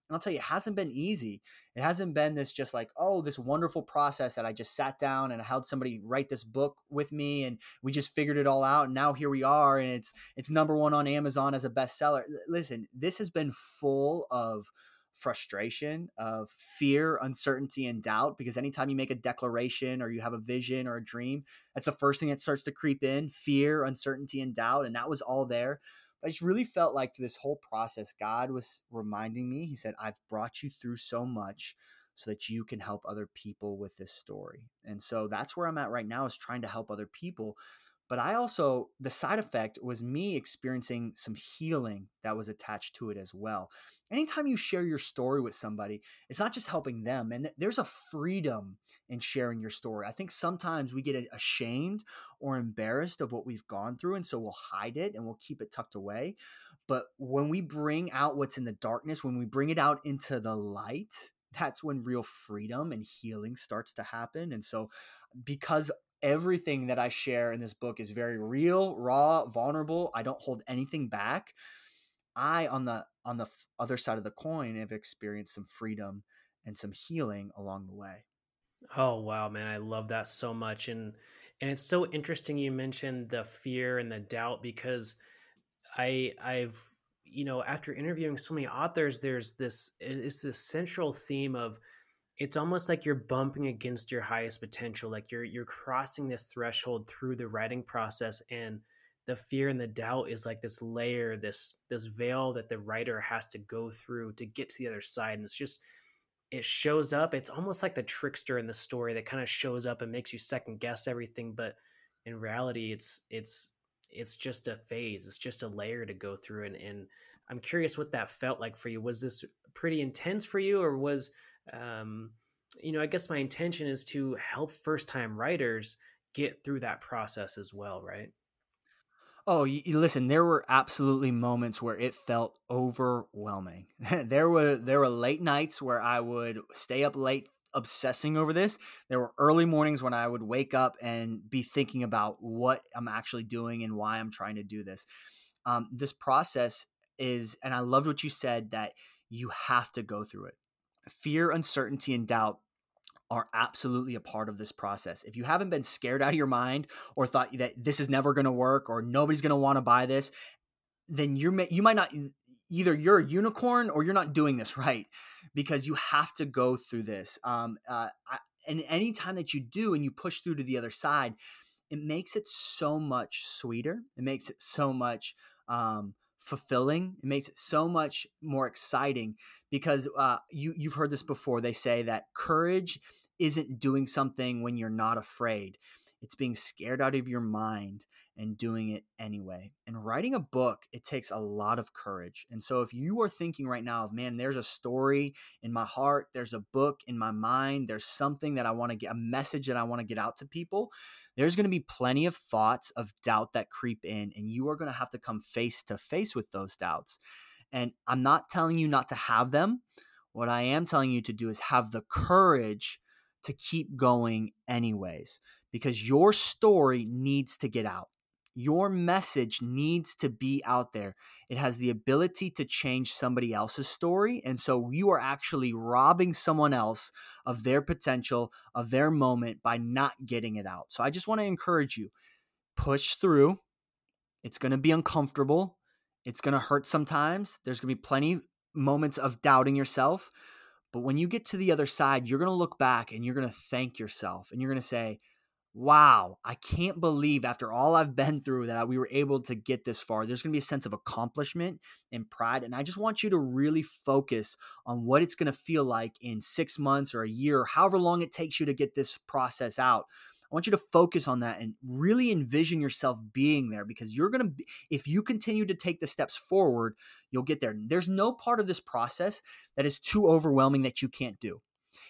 And I'll tell you, it hasn't been easy. It hasn't been this just like, oh, this wonderful process that I just sat down and I somebody write this book with me and we just figured it all out. And now here we are and it's it's number one on Amazon as a bestseller. Listen, this has been full of frustration, of fear, uncertainty, and doubt. Because anytime you make a declaration or you have a vision or a dream, that's the first thing that starts to creep in fear, uncertainty, and doubt. And that was all there. But I just really felt like through this whole process, God was reminding me, He said, I've brought you through so much so that you can help other people with this story. And so that's where I'm at right now is trying to help other people but I also, the side effect was me experiencing some healing that was attached to it as well. Anytime you share your story with somebody, it's not just helping them, and there's a freedom in sharing your story. I think sometimes we get ashamed or embarrassed of what we've gone through, and so we'll hide it and we'll keep it tucked away. But when we bring out what's in the darkness, when we bring it out into the light, that's when real freedom and healing starts to happen. And so, because everything that I share in this book is very real, raw, vulnerable. I don't hold anything back. I on the on the other side of the coin have experienced some freedom and some healing along the way. Oh wow, man, I love that so much and and it's so interesting you mentioned the fear and the doubt because I I've you know after interviewing so many authors there's this it's this central theme of it's almost like you're bumping against your highest potential like you're you're crossing this threshold through the writing process and the fear and the doubt is like this layer this this veil that the writer has to go through to get to the other side and it's just it shows up it's almost like the trickster in the story that kind of shows up and makes you second guess everything but in reality it's it's it's just a phase it's just a layer to go through and and i'm curious what that felt like for you was this pretty intense for you or was um, you know, I guess my intention is to help first time writers get through that process as well, right? Oh, you, you listen, there were absolutely moments where it felt overwhelming. [laughs] there were there were late nights where I would stay up late obsessing over this. There were early mornings when I would wake up and be thinking about what I'm actually doing and why I'm trying to do this. Um, this process is, and I loved what you said that you have to go through it. Fear, uncertainty, and doubt are absolutely a part of this process. If you haven't been scared out of your mind or thought that this is never going to work or nobody's going to want to buy this, then you're you might not either you're a unicorn or you're not doing this right because you have to go through this. Um, uh, I, and anytime that you do and you push through to the other side, it makes it so much sweeter. It makes it so much um, fulfilling. It makes it so much more exciting because uh, you you've heard this before. They say that courage isn't doing something when you're not afraid. It's being scared out of your mind and doing it anyway. And writing a book, it takes a lot of courage. And so if you are thinking right now of, man, there's a story in my heart, there's a book in my mind, there's something that I want to get, a message that I want to get out to people, there's going to be plenty of thoughts of doubt that creep in, and you are going to have to come face to face with those doubts. And I'm not telling you not to have them. What I am telling you to do is have the courage to keep going anyways because your story needs to get out. Your message needs to be out there. It has the ability to change somebody else's story. And so you are actually robbing someone else of their potential, of their moment by not getting it out. So I just want to encourage you push through. It's going to be uncomfortable. It's going to hurt sometimes. There's going to be plenty moments of doubting yourself. But when you get to the other side, you're going to look back and you're going to thank yourself and you're going to say, wow, I can't believe after all I've been through that we were able to get this far. There's going to be a sense of accomplishment and pride. And I just want you to really focus on what it's going to feel like in six months or a year, however long it takes you to get this process out. I want you to focus on that and really envision yourself being there because you're going to, if you continue to take the steps forward, you'll get there. There's no part of this process that is too overwhelming that you can't do.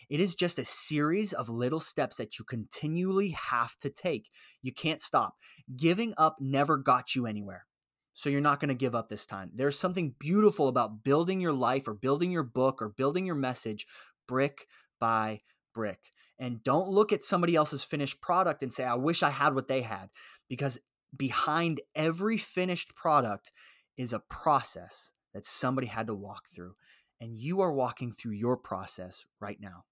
It is just a series of little steps that you continually have to take. You can't stop. Giving up never got you anywhere. So you're not going to give up this time. There's something beautiful about building your life or building your book or building your message brick by brick. And don't look at somebody else's finished product and say, I wish I had what they had. Because behind every finished product is a process that somebody had to walk through and you are walking through your process right now.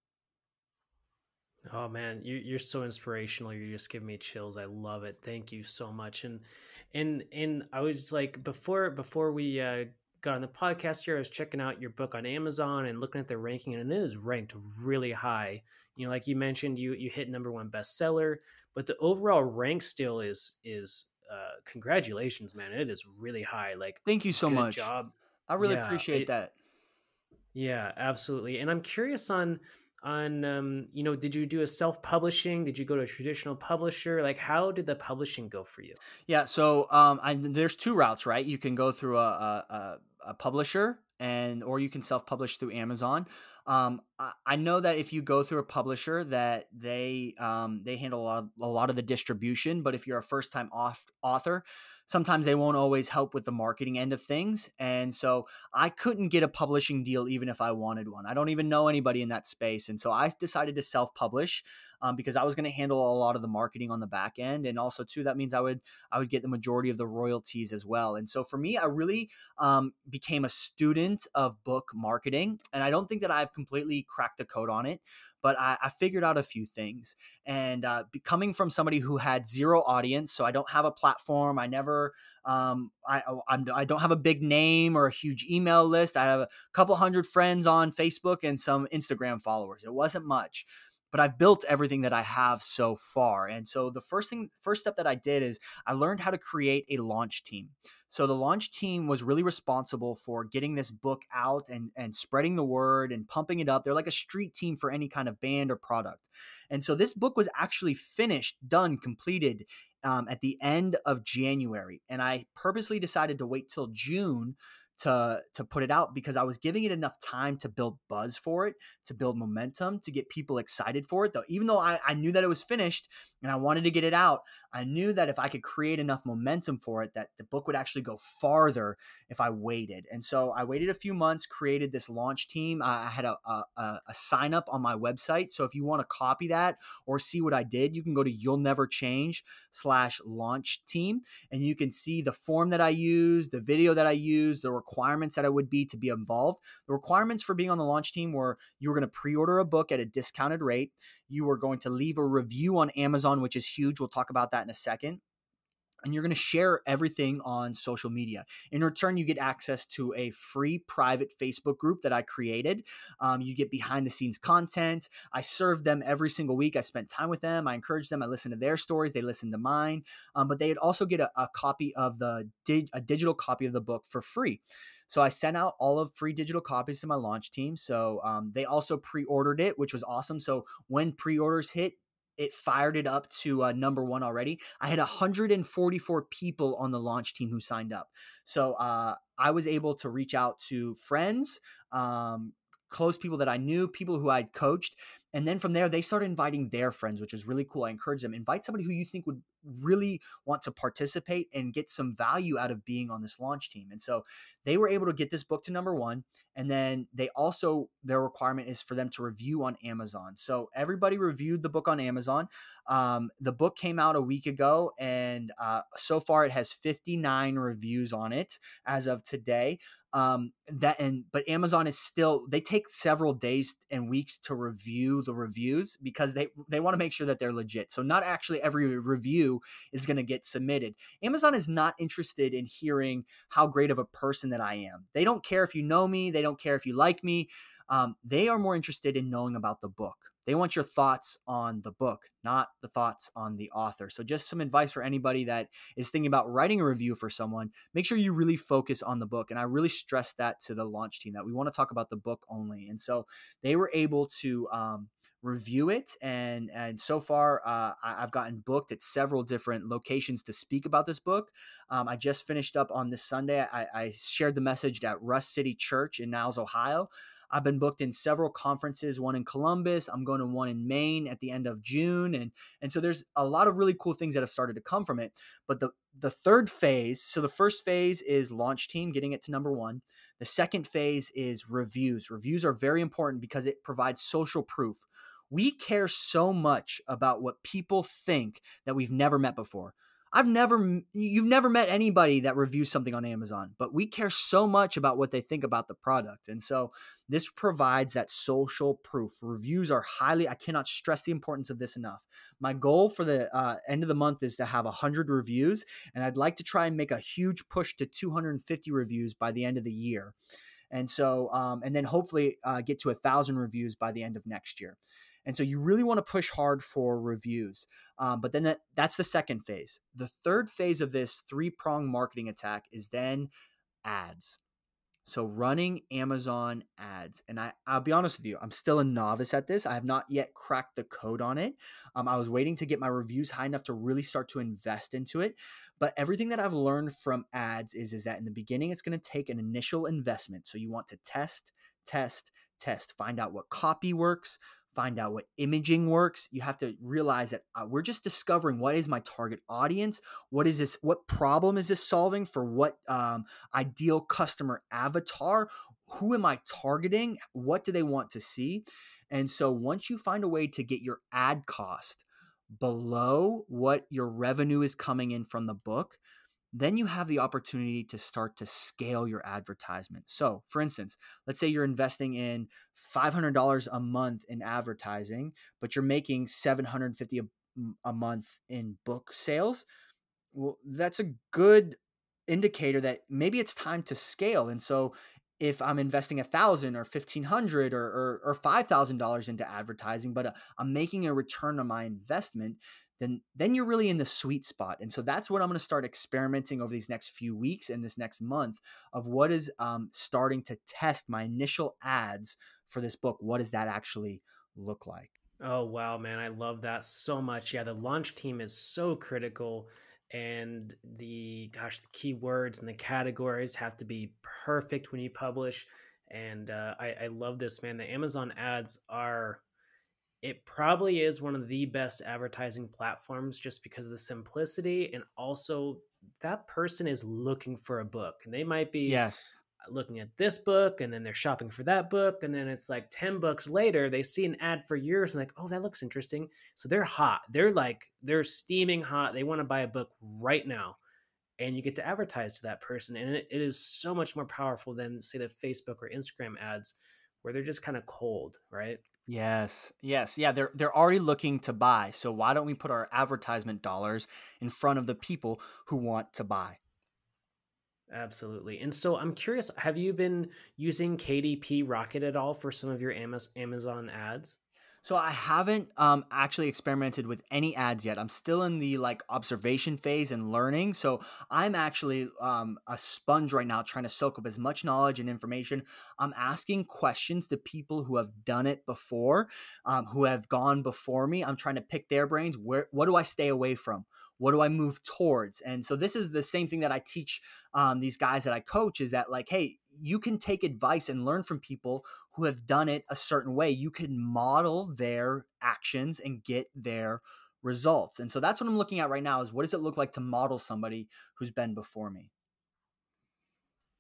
Oh man, you, you're so inspirational. You're just giving me chills. I love it. Thank you so much. And and and I was like before before we uh, got on the podcast here, I was checking out your book on Amazon and looking at the ranking, and it is ranked really high. You know, like you mentioned, you you hit number one bestseller, but the overall rank still is is uh, congratulations, man. It is really high. Like, thank you so much. Job. I really yeah, appreciate it, that. Yeah, absolutely. And I'm curious on on um, you know, did you do a self-publishing? Did you go to a traditional publisher? Like how did the publishing go for you? Yeah, so um I, there's two routes, right? You can go through a, a, a publisher and or you can self-publish through Amazon. Um, I, I, know that if you go through a publisher, that they um, they handle a lot, of, a lot of the distribution. But if you're a first-time author, sometimes they won't always help with the marketing end of things. And so I couldn't get a publishing deal even if I wanted one. I don't even know anybody in that space. And so I decided to self publish um, because I was going to handle a lot of the marketing on the back end, and also too that means I would I would get the majority of the royalties as well. And so for me, I really um, became a student of book marketing, and I don't think that I've completely cracked the code on it but I, I, figured out a few things. And uh, coming from somebody who had zero audience, so I don't have a platform. I never, um, I, I'm, I don't have a big name or a huge email list. I have a couple hundred friends on Facebook and some Instagram followers. It wasn't much but I've built everything that I have so far. And so the first thing, first step that I did is I learned how to create a launch team. So the launch team was really responsible for getting this book out and, and spreading the word and pumping it up. They're like a street team for any kind of band or product. And so this book was actually finished, done, completed um, at the end of January. And I purposely decided to wait till June to to put it out because I was giving it enough time to build buzz for it, to build momentum, to get people excited for it. Though even though I, I knew that it was finished and I wanted to get it out, I knew that if I could create enough momentum for it, that the book would actually go farther if I waited. And so I waited a few months, created this launch team. I had a, a, a sign up on my website. So if you want to copy that or see what I did, you can go to you'll never change slash launch team and you can see the form that I use, the video that I use, the that I would be to be involved. The requirements for being on the launch team were you were going to pre order a book at a discounted rate, you were going to leave a review on Amazon, which is huge. We'll talk about that in a second and you're going to share everything on social media. In return, you get access to a free private Facebook group that I created. Um, you get behind the scenes content. I serve them every single week. I spent time with them. I encourage them. I listen to their stories. They listen to mine. Um, but they'd also get a, a copy of the dig, a digital copy of the book for free. So I sent out all of free digital copies to my launch team. So um, they also pre-ordered it, which was awesome. So when pre-orders hit, it fired it up to uh, number one already. I had 144 people on the launch team who signed up. So uh, I was able to reach out to friends, um, close people that I knew, people who I'd coached. And then from there, they started inviting their friends, which was really cool. I encourage them, invite somebody who you think would really want to participate and get some value out of being on this launch team. And so they were able to get this book to number one. And then they also, their requirement is for them to review on Amazon. So everybody reviewed the book on Amazon. Um, the book came out a week ago, and uh, so far it has 59 reviews on it as of today um that and but amazon is still they take several days and weeks to review the reviews because they they want to make sure that they're legit so not actually every review is going to get submitted amazon is not interested in hearing how great of a person that i am they don't care if you know me they don't care if you like me um, they are more interested in knowing about the book they want your thoughts on the book, not the thoughts on the author. So, just some advice for anybody that is thinking about writing a review for someone make sure you really focus on the book. And I really stress that to the launch team that we want to talk about the book only. And so they were able to, um, review it and and so far uh, I, have gotten booked at several different locations to speak about this book um, i just finished up on this sunday I, I shared the message at rust city church in niles ohio I've been booked in several conferences, one in Columbus. I'm going to one in Maine at the end of June. And, and so there's a lot of really cool things that have started to come from it. But the, the third phase, so the first phase is launch team, getting it to number one. The second phase is reviews. Reviews are very important because it provides social proof. We care so much about what people think that we've never met before. I've never, you've never met anybody that reviews something on Amazon, but we care so much about what they think about the product. And so this provides that social proof. Reviews are highly, I cannot stress the importance of this enough. My goal for the uh, end of the month is to have 100 reviews, and I'd like to try and make a huge push to 250 reviews by the end of the year. And so, um, and then hopefully uh, get to a thousand reviews by the end of next year. And so you really want to push hard for reviews. Um, but then that, that's the second phase. The third phase of this three prong marketing attack is then ads. So running Amazon ads. And I, I'll be honest with you, I'm still a novice at this. I have not yet cracked the code on it. Um, I was waiting to get my reviews high enough to really start to invest into it. But everything that I've learned from ads is, is that in the beginning, it's going to take an initial investment. So you want to test, test, test, find out what copy works, find out what imaging works. You have to realize that uh, we're just discovering what is my target audience what is this what problem is this solving for what um, ideal customer avatar? Who am i targeting? What do they want to see? And so once you find a way to get your ad cost below what your revenue is coming in from the book then you have the opportunity to start to scale your advertisement. So, for instance, let's say you're investing in $500 a month in advertising, but you're making 750 a, a month in book sales. Well, that's a good indicator that maybe it's time to scale. And so, if I'm investing a thousand or fifteen hundred or or, or five thousand dollars into advertising, but uh, I'm making a return on my investment, then then you're really in the sweet spot. And so that's what I'm going to start experimenting over these next few weeks and this next month of what is um, starting to test my initial ads for this book. What does that actually look like? Oh wow, man, I love that so much. Yeah, the launch team is so critical. and the gosh the keywords and the categories have to be perfect when you publish and uh, I, I love this man the amazon ads are it probably is one of the best advertising platforms just because of the simplicity and also that person is looking for a book and they might be yes. looking at this book and then they're shopping for that book and then it's like 10 books later they see an ad for yours and like oh that looks interesting. So they're hot. They're like they're steaming hot. They want to buy a book right now and you get to advertise to that person and it, it is so much more powerful than say the facebook or instagram ads where they're just kind of cold right Yes. Yes. Yeah, they're they're already looking to buy. So why don't we put our advertisement dollars in front of the people who want to buy? Absolutely. And so I'm curious, have you been using KDP Rocket at all for some of your Amazon ads? So I haven't um, actually experimented with any ads yet. I'm still in the like observation phase and learning. So I'm actually um, a sponge right now, trying to soak up as much knowledge and information. I'm asking questions to people who have done it before, um, who have gone before me. I'm trying to pick their brains. Where what do I stay away from? what do i move towards and so this is the same thing that i teach um, these guys that i coach is that like hey you can take advice and learn from people who have done it a certain way you can model their actions and get their results and so that's what i'm looking at right now is what does it look like to model somebody who's been before me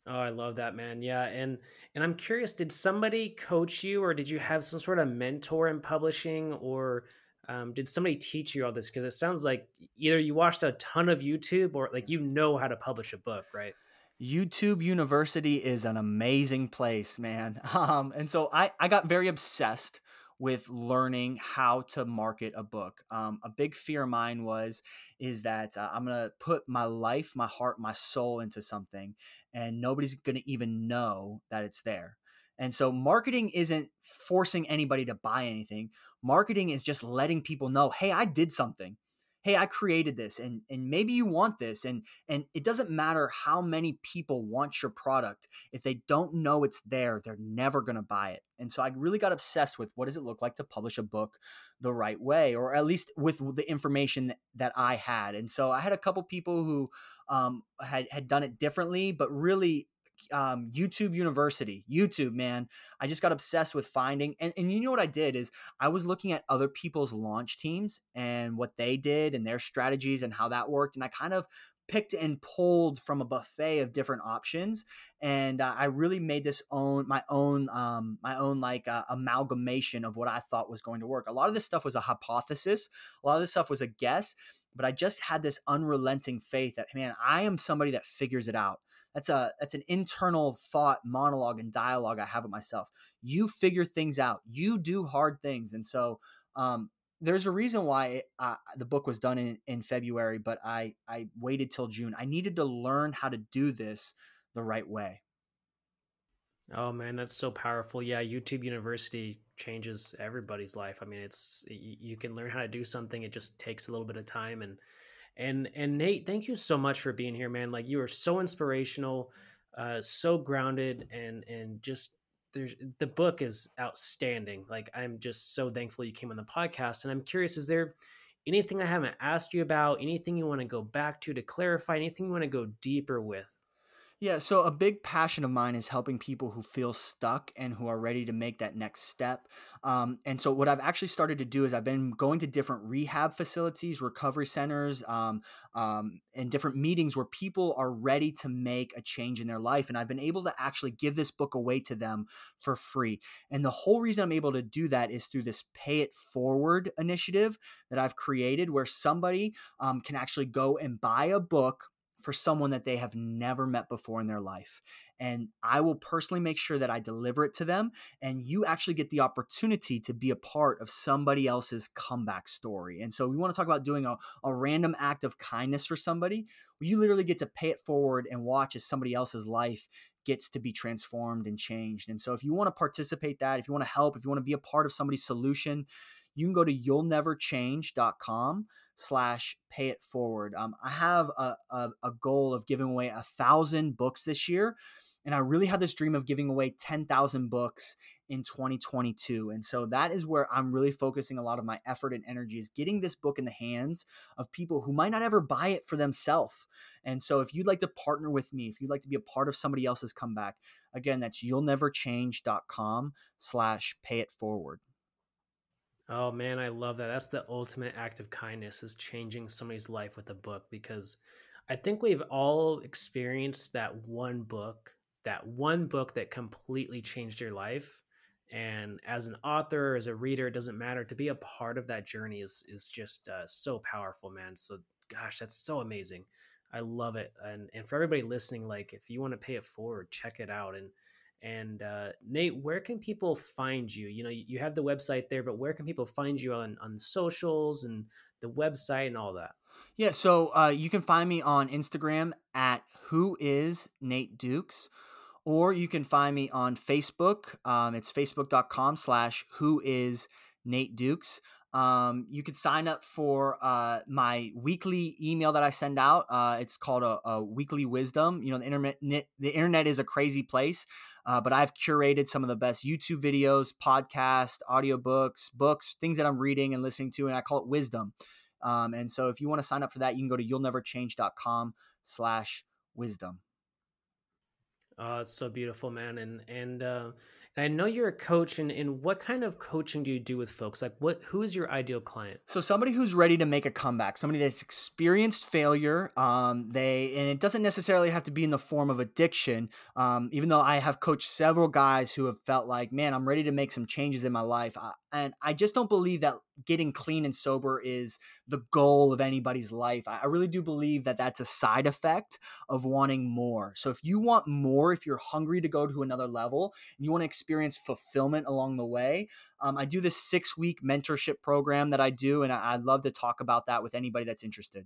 Oh, I love that, man. Yeah, and and I'm curious, did somebody coach you or did you have some sort of mentor in publishing or um, did somebody teach you all this? Because it sounds like either you watched a ton of YouTube or like you know how to publish a book, right? YouTube University is an amazing place, man. [laughs] Um, and so I, I got very obsessed with learning how to market a book. Um, a big fear of mine was is that uh, I'm gonna put my life, my heart, my soul into something, and nobody's gonna even know that it's there. And so marketing isn't forcing anybody to buy anything. Marketing is just letting people know, "Hey, I did something. Hey, I created this and and maybe you want this and and it doesn't matter how many people want your product. If they don't know it's there, they're never going to buy it." And so I really got obsessed with what does it look like to publish a book the right way or at least with the information that, I had. And so I had a couple people who um, had had done it differently, but really um, YouTube University. YouTube, man. I just got obsessed with finding. And, and you know what I did is I was looking at other people's launch teams and what they did and their strategies and how that worked. And I kind of picked and pulled from a buffet of different options and uh, i really made this own my own um, my own like uh, amalgamation of what i thought was going to work a lot of this stuff was a hypothesis a lot of this stuff was a guess but i just had this unrelenting faith that man i am somebody that figures it out that's a that's an internal thought monologue and dialogue I have with myself. You figure things out. You do hard things, and so um, there's a reason why it, uh, the book was done in, in February, but I I waited till June. I needed to learn how to do this the right way. Oh man, that's so powerful. Yeah, YouTube University changes everybody's life. I mean, it's you can learn how to do something. It just takes a little bit of time and and and Nate, thank you so much for being here, man. Like you are so inspirational, uh, so grounded, and and just there's the book is outstanding. Like I'm just so thankful you came on the podcast, and I'm curious, is there anything I haven't asked you about? Anything you want to go back to to clarify? Anything you want to go deeper with? Yeah, so a big passion of mine is helping people who feel stuck and who are ready to make that next step. Um, and so, what I've actually started to do is I've been going to different rehab facilities, recovery centers, um, um, and different meetings where people are ready to make a change in their life. And I've been able to actually give this book away to them for free. And the whole reason I'm able to do that is through this Pay It Forward initiative that I've created, where somebody um, can actually go and buy a book for someone that they have never met before in their life. And I will personally make sure that I deliver it to them. And you actually get the opportunity to be a part of somebody else's comeback story. And so we want to talk about doing a, a random act of kindness for somebody. You literally get to pay it forward and watch as somebody else's life gets to be transformed and changed. And so if you want to participate that, if you want to help, if you want to be a part of somebody's solution, you can go to you'llneverchange.com slash pay it forward. Um, I have a, a, a goal of giving away a thousand books this year. And I really have this dream of giving away 10,000 books in 2022. And so that is where I'm really focusing a lot of my effort and energy is getting this book in the hands of people who might not ever buy it for themselves. And so if you'd like to partner with me, if you'd like to be a part of somebody else's comeback, again, that's you'll never change.com slash pay it forward. Oh man, I love that. That's the ultimate act of kindness is changing somebody's life with a book because I think we've all experienced that one book, that one book that completely changed your life. And as an author, as a reader, it doesn't matter. To be a part of that journey is is just uh, so powerful, man. So, gosh, that's so amazing. I love it. And and for everybody listening, like if you want to pay it forward, check it out. And and uh, Nate, where can people find you? You know, you have the website there, but where can people find you on on socials and the website and all that? Yeah, so uh, you can find me on Instagram at who is Nate Dukes, or you can find me on Facebook. Um, it's facebook.com slash who is Nate Dukes. Um, you could sign up for uh, my weekly email that I send out. Uh, it's called a, a, weekly wisdom. You know, the internet the internet is a crazy place, uh, but I've curated some of the best YouTube videos, podcasts, audiobooks, books, things that I'm reading and listening to, and I call it wisdom. Um, and so if you want to sign up for that, you can go to you'llneverchange.com slash wisdom. Oh, it's so beautiful, man. And and uh, I know you're a coach, and, and what kind of coaching do you do with folks? Like, what who is your ideal client? So somebody who's ready to make a comeback, somebody that's experienced failure. Um, they and it doesn't necessarily have to be in the form of addiction. Um, even though I have coached several guys who have felt like, man, I'm ready to make some changes in my life, I, and I just don't believe that getting clean and sober is the goal of anybody's life. I really do believe that that's a side effect of wanting more. So if you want more, if you're hungry to go to another level, and you want to experience fulfillment along the way. Um, I do this six week mentorship program that I do, and I'd love to talk about that with anybody that's interested.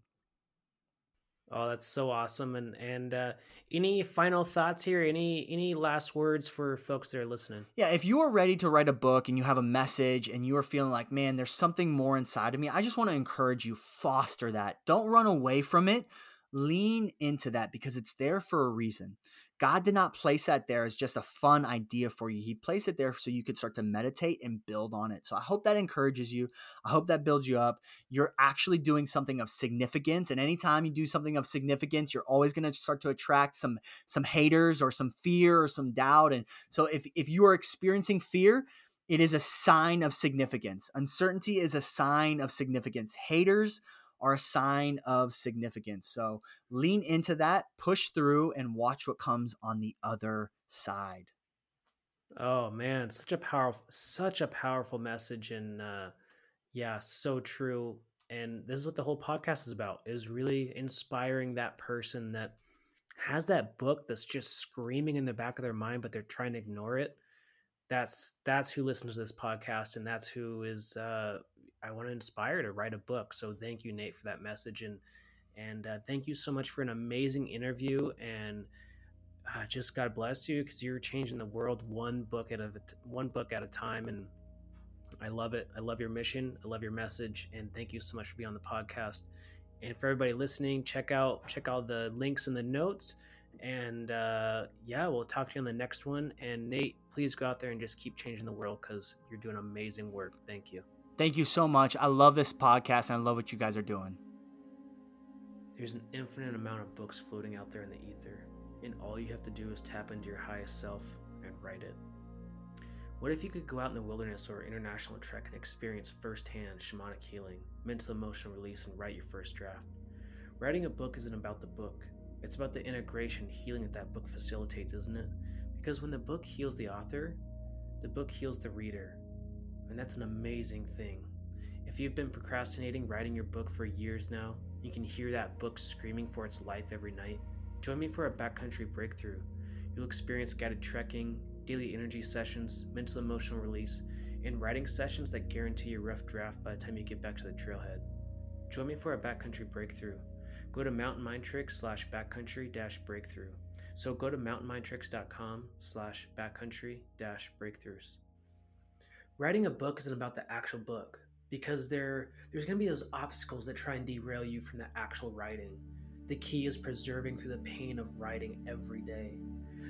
Oh, that's so awesome! And and uh, any final thoughts here? Any any last words for folks that are listening? Yeah, if you are ready to write a book and you have a message and you are feeling like, man, there's something more inside of me, I just want to encourage you foster that. Don't run away from it. Lean into that because it's there for a reason. God did not place that there as just a fun idea for you. He placed it there so you could start to meditate and build on it. So I hope that encourages you. I hope that builds you up. You're actually doing something of significance. And anytime you do something of significance, you're always going to start to attract some some haters or some fear or some doubt. And so if if you are experiencing fear, it is a sign of significance. Uncertainty is a sign of significance. Haters are a sign of significance. So lean into that, push through, and watch what comes on the other side. Oh man, such a powerful, such a powerful message, and uh, yeah, so true. And this is what the whole podcast is about: is really inspiring that person that has that book that's just screaming in the back of their mind, but they're trying to ignore it. That's that's who listens to this podcast, and that's who is uh, I want to inspire to write a book. So thank you, Nate, for that message, and and uh, thank you so much for an amazing interview. And uh, just God bless you because you're changing the world one book at a one book at a time. And I love it. I love your mission. I love your message. And thank you so much for being on the podcast. And for everybody listening, check out check out the links in the notes. And uh, yeah, we'll talk to you on the next one. And Nate, please go out there and just keep changing the world because you're doing amazing work. Thank you. Thank you so much. I love this podcast and I love what you guys are doing. There's an infinite amount of books floating out there in the ether, and all you have to do is tap into your highest self and write it. What if you could go out in the wilderness or international trek and experience firsthand shamanic healing, mental emotional release, and write your first draft? Writing a book isn't about the book, it's about the integration healing that that book facilitates, isn't it? Because when the book heals the author, the book heals the reader, and that's an amazing thing. If you've been procrastinating writing your book for years now, you can hear that book screaming for its life every night. Join me for a backcountry breakthrough. You'll experience guided trekking, daily energy sessions, mental emotional release, and writing sessions that guarantee a rough draft by the time you get back to the trailhead. Join me for a backcountry breakthrough. Go to mountainmindtricks slash backcountry dash breakthrough. So go to mountainmindtricks.com slash backcountry breakthroughs writing a book isn't about the actual book because there there's going to be those obstacles that try and derail you from the actual writing The key is persevering through the pain of writing every day.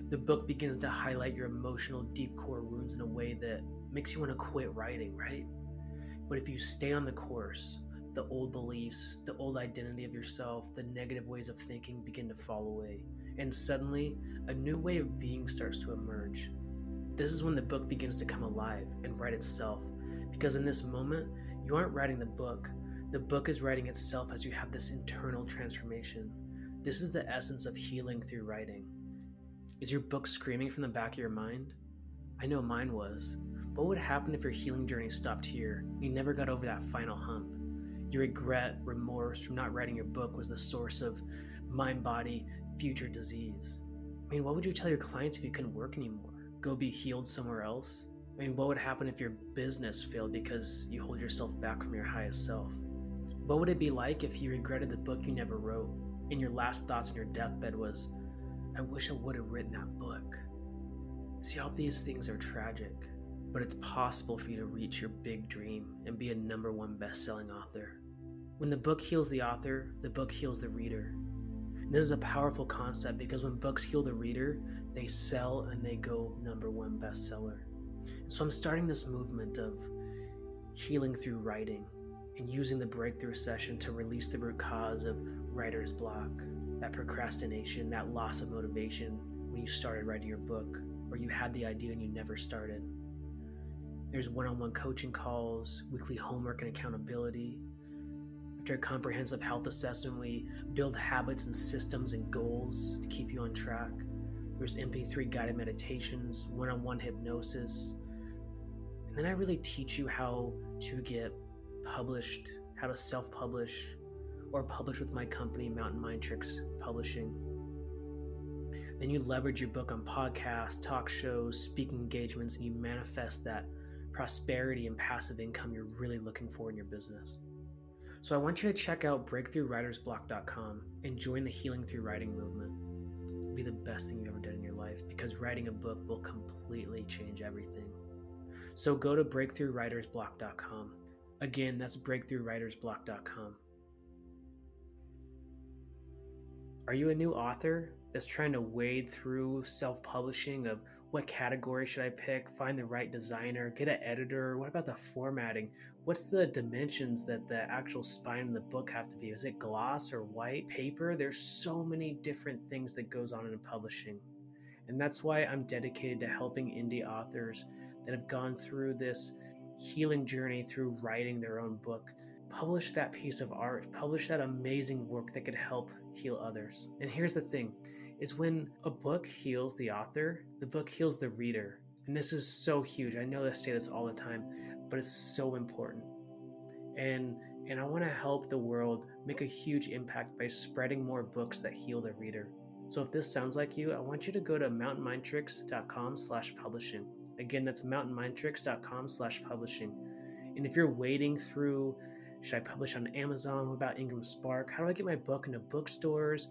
The book begins to highlight your emotional deep core wounds in a way that makes you want to quit writing, right? But if you stay on the course, the old beliefs, the old identity of yourself, the negative ways of thinking begin to fall away. And suddenly, a new way of being starts to emerge. This is when the book begins to come alive and write itself. Because in this moment, you aren't writing the book, the book is writing itself as you have this internal transformation. This is the essence of healing through writing. Is your book screaming from the back of your mind? I know mine was. What would happen if your healing journey stopped here? You never got over that final hump. Your regret, remorse from not writing your book was the source of mind body future disease. I mean, what would you tell your clients if you couldn't work anymore? Go be healed somewhere else? I mean, what would happen if your business failed because you hold yourself back from your highest self? What would it be like if you regretted the book you never wrote and your last thoughts on your deathbed was, I wish I would have written that book? See, all these things are tragic, but it's possible for you to reach your big dream and be a number one best selling author. When the book heals the author, the book heals the reader. And this is a powerful concept because when books heal the reader, they sell and they go number one bestseller. So I'm starting this movement of healing through writing and using the breakthrough session to release the root cause of writer's block, that procrastination, that loss of motivation when you started writing your book, or you had the idea and you never started. There's one on one coaching calls, weekly homework and accountability. After a comprehensive health assessment, we build habits and systems and goals to keep you on track. There's MP3 guided meditations, one on one hypnosis. And then I really teach you how to get published, how to self publish, or publish with my company, Mountain Mind Tricks Publishing. Then you leverage your book on podcasts, talk shows, speaking engagements, and you manifest that prosperity and passive income you're really looking for in your business. So I want you to check out breakthroughwritersblock.com and join the Healing Through Writing movement. Be the best thing you've ever done in your life because writing a book will completely change everything. So go to breakthroughwritersblock.com. Again, that's breakthroughwritersblock.com. Are you a new author that's trying to wade through self publishing of what category should I pick, find the right designer, get an editor? What about the formatting? What's the dimensions that the actual spine of the book have to be? Is it gloss or white paper? There's so many different things that goes on in publishing. And that's why I'm dedicated to helping indie authors that have gone through this healing journey through writing their own book publish that piece of art, publish that amazing work that could help heal others. And here's the thing is when a book heals the author, the book heals the reader. And this is so huge. I know I say this all the time, but it's so important. And and I want to help the world make a huge impact by spreading more books that heal the reader. So if this sounds like you, I want you to go to mountainmindtricks.com slash publishing. Again, that's mountainmindtricks.com slash publishing. And if you're wading through should I publish on Amazon? What about Ingram Spark? How do I get my book into bookstores?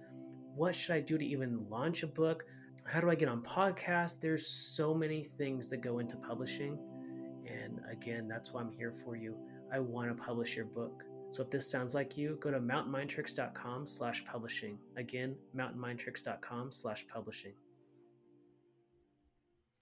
What should I do to even launch a book? How do I get on podcasts? There's so many things that go into publishing. And again, that's why I'm here for you. I want to publish your book. So if this sounds like you, go to mountainmindtricks.com slash publishing. Again, mountainmindtricks.com slash publishing.